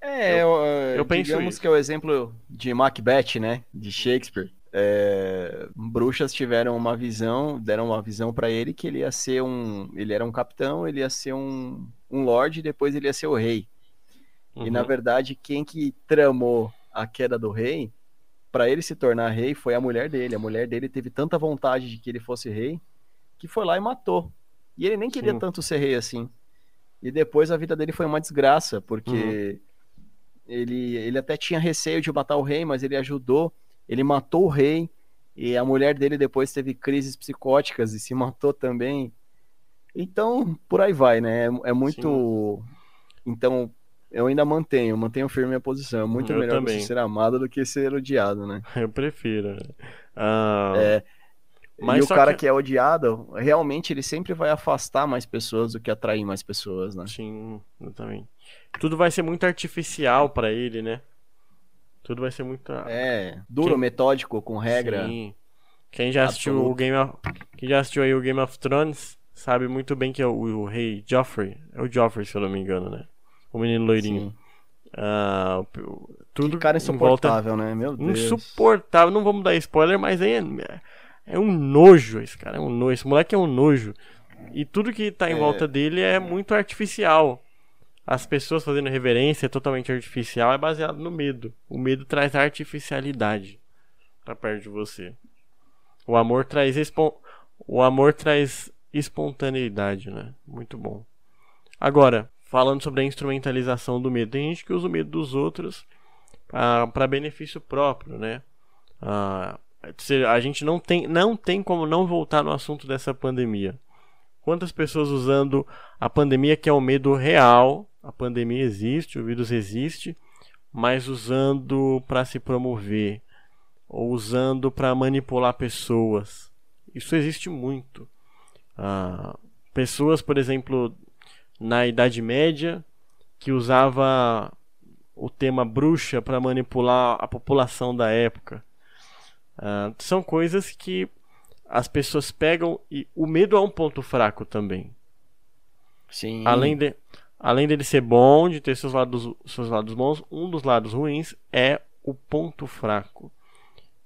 Speaker 2: É, eu, eu, eu penso digamos que é o exemplo de Macbeth, né? De Shakespeare. É, bruxas tiveram uma visão, deram uma visão para ele que ele ia ser um, ele era um capitão, ele ia ser um, um lord, depois ele ia ser o rei. Uhum. E na uhum. verdade, quem que tramou a queda do rei para ele se tornar rei foi a mulher dele. A mulher dele teve tanta vontade de que ele fosse rei que foi lá e matou. E ele nem queria Sim. tanto ser rei assim. E depois a vida dele foi uma desgraça, porque uhum. ele, ele até tinha receio de matar o rei, mas ele ajudou. Ele matou o rei. E a mulher dele depois teve crises psicóticas e se matou também. Então, por aí vai, né? É, é muito. Sim. Então, eu ainda mantenho, mantenho firme a posição. É muito eu melhor também. você ser amado do que ser odiado, né? *laughs*
Speaker 1: Eu prefiro. Uh...
Speaker 2: É. Mas e o cara que... que... é odiado, realmente ele sempre vai afastar mais pessoas do que atrair mais pessoas, né?
Speaker 1: Sim, exatamente. Tudo vai ser muito artificial para ele, né? Tudo vai ser muito.
Speaker 2: É, duro, Quem... metódico, com regra. Sim.
Speaker 1: Quem já assistiu o Game of... Quem já assistiu aí o Game of Thrones sabe muito bem que é o, o rei Joffrey. É o Joffrey, se eu não me engano, né? o menino loirinho. Uh, tudo
Speaker 2: que cara insuportável, volta... né? Meu Deus.
Speaker 1: Insuportável. Não vamos dar spoiler, mas aí é, é um nojo esse cara. É um nojo. Esse moleque é um nojo. E tudo que tá em é... volta dele é muito artificial. As pessoas fazendo reverência totalmente artificial, é baseado no medo. O medo traz artificialidade pra perto de você. O amor traz espon... o amor traz espontaneidade, né? Muito bom. Agora, falando sobre a instrumentalização do medo. Tem gente que usa o medo dos outros ah, para benefício próprio, né? Ah, a gente não tem, não tem como não voltar no assunto dessa pandemia. Quantas pessoas usando a pandemia, que é o medo real, a pandemia existe, o vírus existe, mas usando para se promover, ou usando para manipular pessoas. Isso existe muito. Ah, pessoas, por exemplo, na Idade Média que usava o tema bruxa para manipular a população da época. Uh, são coisas que as pessoas pegam e o medo é um ponto fraco também.
Speaker 2: Sim.
Speaker 1: Além de além dele ser bom, de ter seus lados seus lados bons, um dos lados ruins é o ponto fraco.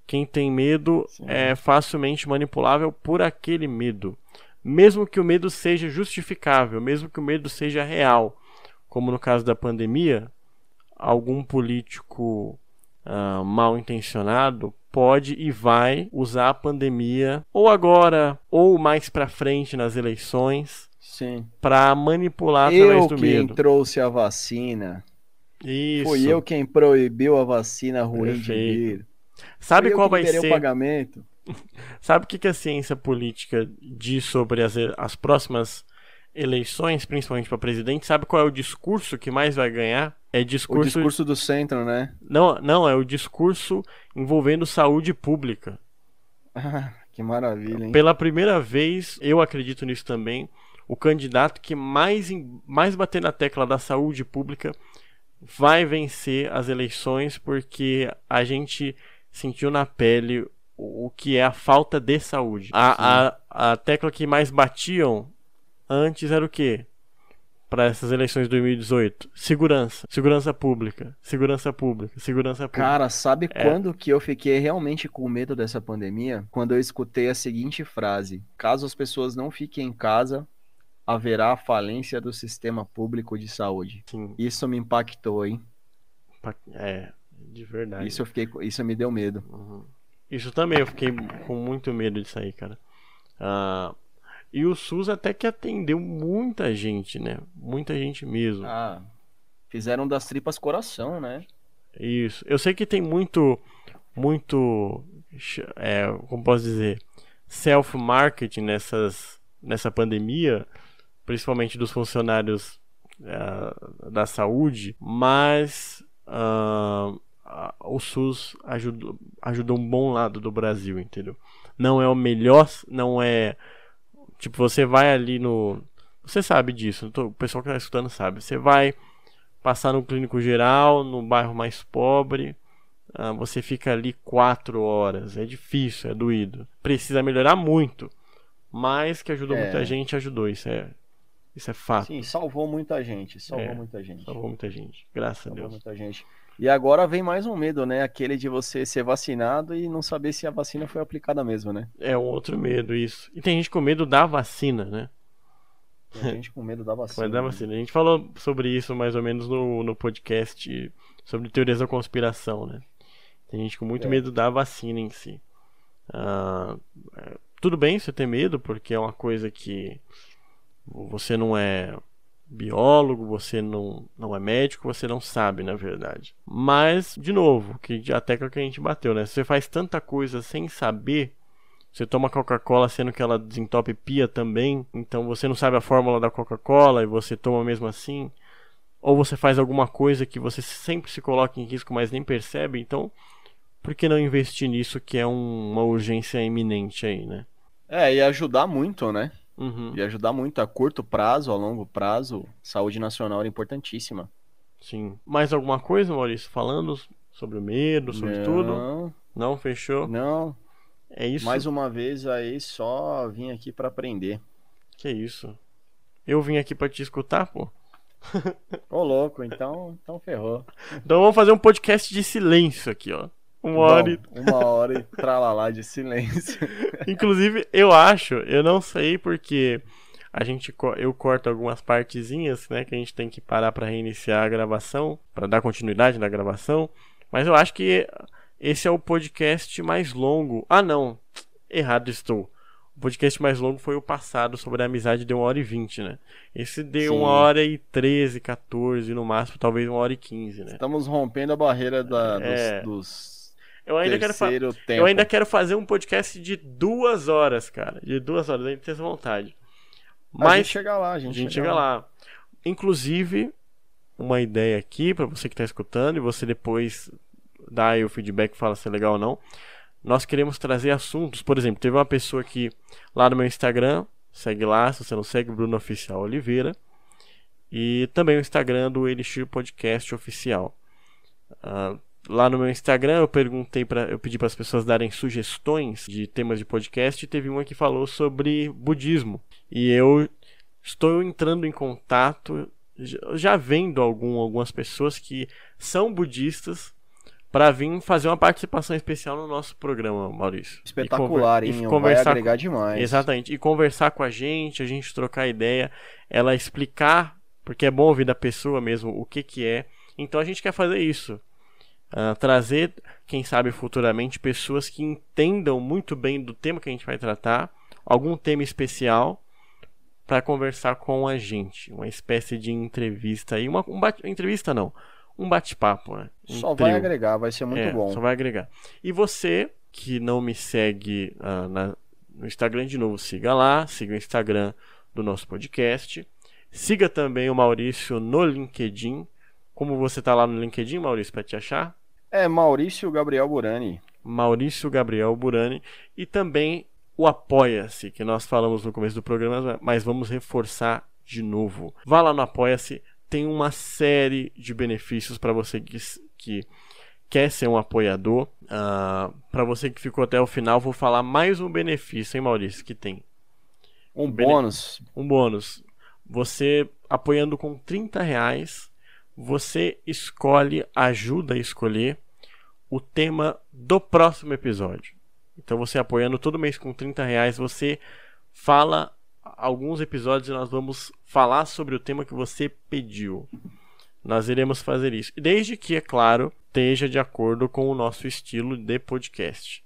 Speaker 1: Quem tem medo Sim. é facilmente manipulável por aquele medo mesmo que o medo seja justificável, mesmo que o medo seja real, como no caso da pandemia, algum político uh, mal intencionado pode e vai usar a pandemia ou agora ou mais para frente nas eleições para manipular
Speaker 2: eu
Speaker 1: através do
Speaker 2: quem
Speaker 1: medo.
Speaker 2: trouxe a vacina.
Speaker 1: Isso.
Speaker 2: Fui eu quem proibiu a vacina ruim Perfeito. de vir.
Speaker 1: Sabe Fui qual vai ser
Speaker 2: o pagamento? *laughs*
Speaker 1: Sabe o que, que a ciência política diz sobre as, as próximas eleições, principalmente para presidente? Sabe qual é o discurso que mais vai ganhar? É discurso...
Speaker 2: O discurso do centro, né?
Speaker 1: Não, não, é o discurso envolvendo saúde pública.
Speaker 2: Ah, *laughs* que maravilha, hein?
Speaker 1: Pela primeira vez, eu acredito nisso também, o candidato que mais, mais bater na tecla da saúde pública vai vencer as eleições, porque a gente sentiu na pele o que é a falta de saúde. A, a, a tecla que mais batiam antes era o quê? Para essas eleições de 2018? Segurança. Segurança pública. Segurança pública. Segurança pública.
Speaker 2: Cara, sabe é. quando que eu fiquei realmente com medo dessa pandemia? Quando eu escutei a seguinte frase: caso as pessoas não fiquem em casa, haverá falência do sistema público de saúde. Sim. Isso me impactou, hein?
Speaker 1: É, de verdade.
Speaker 2: Isso eu fiquei, isso me deu medo.
Speaker 1: Uhum. Isso também, eu fiquei com muito medo disso aí, cara. Ah, e o SUS até que atendeu muita gente, né? Muita gente mesmo.
Speaker 2: Ah, Fizeram das tripas coração, né?
Speaker 1: Isso. Eu sei que tem muito, muito, é, como posso dizer, self-marketing nessas, nessa pandemia, principalmente dos funcionários uh, da saúde, mas uh, o SUS ajuda, ajuda um bom lado do Brasil, entendeu? Não é o melhor, não é. Tipo, você vai ali no. Você sabe disso, o pessoal que está escutando sabe. Você vai passar no clínico geral, no bairro mais pobre, uh, você fica ali quatro horas. É difícil, é doído. Precisa melhorar muito. Mas que ajudou é. muita gente, ajudou. Isso é, isso é fato.
Speaker 2: Sim, salvou muita gente. Salvou é, muita gente.
Speaker 1: Salvou muita gente. Graças
Speaker 2: salvou
Speaker 1: a Deus.
Speaker 2: muita gente. E agora vem mais um medo, né? Aquele de você ser vacinado e não saber se a vacina foi aplicada mesmo, né?
Speaker 1: É um outro medo, isso. E tem gente com medo da vacina, né?
Speaker 2: Tem gente com medo da *laughs* vacina.
Speaker 1: da vacina. A gente falou sobre isso mais ou menos no, no podcast sobre teorias da conspiração, né? Tem gente com muito é. medo da vacina em si. Ah, é, tudo bem você ter medo, porque é uma coisa que você não é biólogo, você não, não é médico, você não sabe, na verdade. Mas, de novo, que a tecla que a gente bateu, né? Você faz tanta coisa sem saber. Você toma Coca-Cola sendo que ela desentope pia também, então você não sabe a fórmula da Coca-Cola e você toma mesmo assim. Ou você faz alguma coisa que você sempre se coloca em risco, mas nem percebe, então por que não investir nisso que é um, uma urgência iminente aí, né?
Speaker 2: É, e ajudar muito, né?
Speaker 1: Uhum.
Speaker 2: E ajudar muito a curto prazo, a longo prazo. Saúde nacional é importantíssima.
Speaker 1: Sim. Mais alguma coisa, Maurício? Falando sobre o medo, sobre
Speaker 2: não,
Speaker 1: tudo? Não, fechou?
Speaker 2: Não.
Speaker 1: É isso.
Speaker 2: Mais uma vez aí, só vim aqui para aprender.
Speaker 1: Que isso? Eu vim aqui para te escutar, pô.
Speaker 2: Ô louco, então, então ferrou.
Speaker 1: Então vamos fazer um podcast de silêncio aqui, ó. Uma hora e...
Speaker 2: Uma hora e tralalá de silêncio. *laughs*
Speaker 1: Inclusive, eu acho, eu não sei porque a gente eu corto algumas partezinhas, né, que a gente tem que parar para reiniciar a gravação, para dar continuidade na gravação, mas eu acho que esse é o podcast mais longo. Ah, não. Errado estou. O podcast mais longo foi o passado, sobre a amizade, deu uma hora e vinte, né? Esse deu Sim. uma hora e treze, 14, no máximo, talvez uma hora e quinze, né?
Speaker 2: Estamos rompendo a barreira da, é... dos, dos
Speaker 1: eu ainda, quero eu ainda quero fazer um podcast de duas horas, cara. De duas horas, a gente tem essa vontade.
Speaker 2: Mas a gente chega lá, a gente,
Speaker 1: a gente chega, chega lá. lá. Inclusive, uma ideia aqui para você que está escutando e você depois dá aí o feedback fala se é legal ou não. Nós queremos trazer assuntos, por exemplo, teve uma pessoa que lá no meu Instagram, segue lá, se você não segue, Bruno Oficial Oliveira, e também o Instagram do Elixir Podcast Oficial. Uh, lá no meu Instagram eu perguntei para eu pedi para as pessoas darem sugestões de temas de podcast e teve uma que falou sobre budismo e eu estou entrando em contato já vendo algum, algumas pessoas que são budistas para vir fazer uma participação especial no nosso programa, Maurício.
Speaker 2: Espetacular, e hein? E conversar vai agregar com... demais.
Speaker 1: Exatamente. E conversar com a gente, a gente trocar ideia, ela explicar, porque é bom ouvir da pessoa mesmo o que que é. Então a gente quer fazer isso. Uh, trazer, quem sabe futuramente, pessoas que entendam muito bem do tema que a gente vai tratar, algum tema especial, para conversar com a gente. Uma espécie de entrevista aí. Uma um bate, entrevista não, um bate-papo. Né?
Speaker 2: Um só trio. vai agregar, vai ser muito é, bom.
Speaker 1: Só vai agregar. E você que não me segue uh, na, no Instagram de novo, siga lá, siga o Instagram do nosso podcast. Siga também o Maurício no LinkedIn. Como você está lá no LinkedIn, Maurício, para te achar?
Speaker 2: É Maurício Gabriel Burani.
Speaker 1: Maurício Gabriel Burani. E também o Apoia-se, que nós falamos no começo do programa, mas vamos reforçar de novo. Vá lá no Apoia-se, tem uma série de benefícios para você que, que, quer ser um apoiador. Uh, ah, para você que ficou até o final, vou falar mais um benefício, hein, Maurício, que tem.
Speaker 2: Um bônus.
Speaker 1: Um bônus. Você apoiando com 30 reais, você escolhe, ajuda a escolher o tema do próximo episódio. Então você apoiando todo mês com 30 reais, você fala alguns episódios e nós vamos falar sobre o tema que você pediu. Nós iremos fazer isso. Desde que, é claro, esteja de acordo com o nosso estilo de podcast.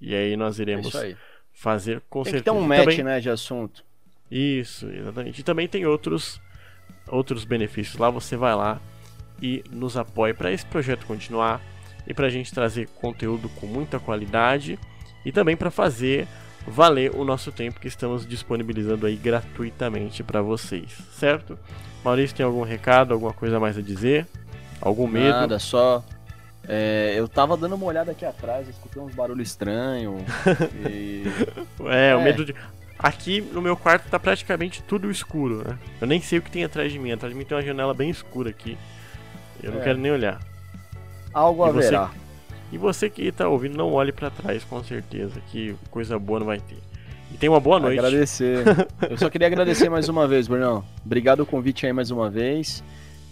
Speaker 1: E aí nós iremos é fazer com
Speaker 2: tem
Speaker 1: certeza.
Speaker 2: Tem que ter um match, também... né, de assunto.
Speaker 1: Isso, exatamente. E também tem outros outros benefícios. Lá você vai lá e nos apoie para esse projeto continuar e para a gente trazer conteúdo com muita qualidade e também para fazer valer o nosso tempo que estamos disponibilizando aí gratuitamente para vocês, certo? Maurício, tem algum recado, alguma coisa mais a dizer? Algum medo?
Speaker 2: Nada, só. É, eu tava dando uma olhada aqui atrás, escutei uns barulhos estranhos. *laughs*
Speaker 1: e... é, é, o medo de. Aqui no meu quarto tá praticamente tudo escuro, né? Eu nem sei o que tem atrás de mim. Atrás de mim tem uma janela bem escura aqui. Eu não é. quero nem olhar.
Speaker 2: Algo e haverá.
Speaker 1: Você... E você que tá ouvindo, não olhe para trás, com certeza, que coisa boa não vai ter. E tenha uma boa noite.
Speaker 2: Agradecer. *laughs* Eu só queria agradecer mais uma vez, Brunão. Obrigado o convite aí mais uma vez.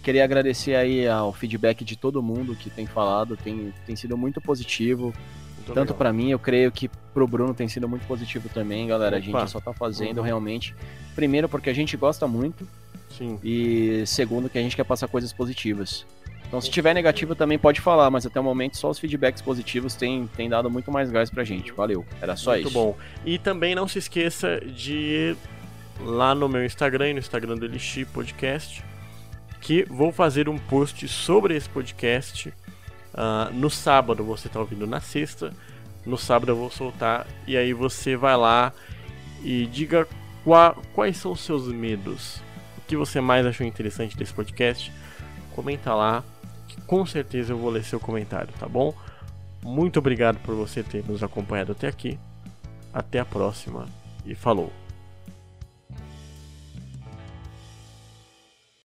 Speaker 2: Queria agradecer aí ao feedback de todo mundo que tem falado, tem, tem sido muito positivo. Muito tanto para mim, eu creio que pro Bruno tem sido muito positivo também, galera. Opa. A gente só tá fazendo uhum. realmente. Primeiro, porque a gente gosta muito.
Speaker 1: Sim.
Speaker 2: E segundo, que a gente quer passar coisas positivas. Então, se tiver negativo, também pode falar, mas até o momento só os feedbacks positivos têm, têm dado muito mais gás pra gente. Valeu. Era só
Speaker 1: muito
Speaker 2: isso.
Speaker 1: Muito bom. E também não se esqueça de ir lá no meu Instagram e no Instagram do Elixir Podcast, que vou fazer um post sobre esse podcast uh, no sábado. Você está ouvindo na sexta, no sábado eu vou soltar e aí você vai lá e diga qua, quais são os seus medos, o que você mais achou interessante desse podcast. Comenta lá com certeza eu vou ler seu comentário, tá bom? Muito obrigado por você ter nos acompanhado até aqui. Até a próxima e falou!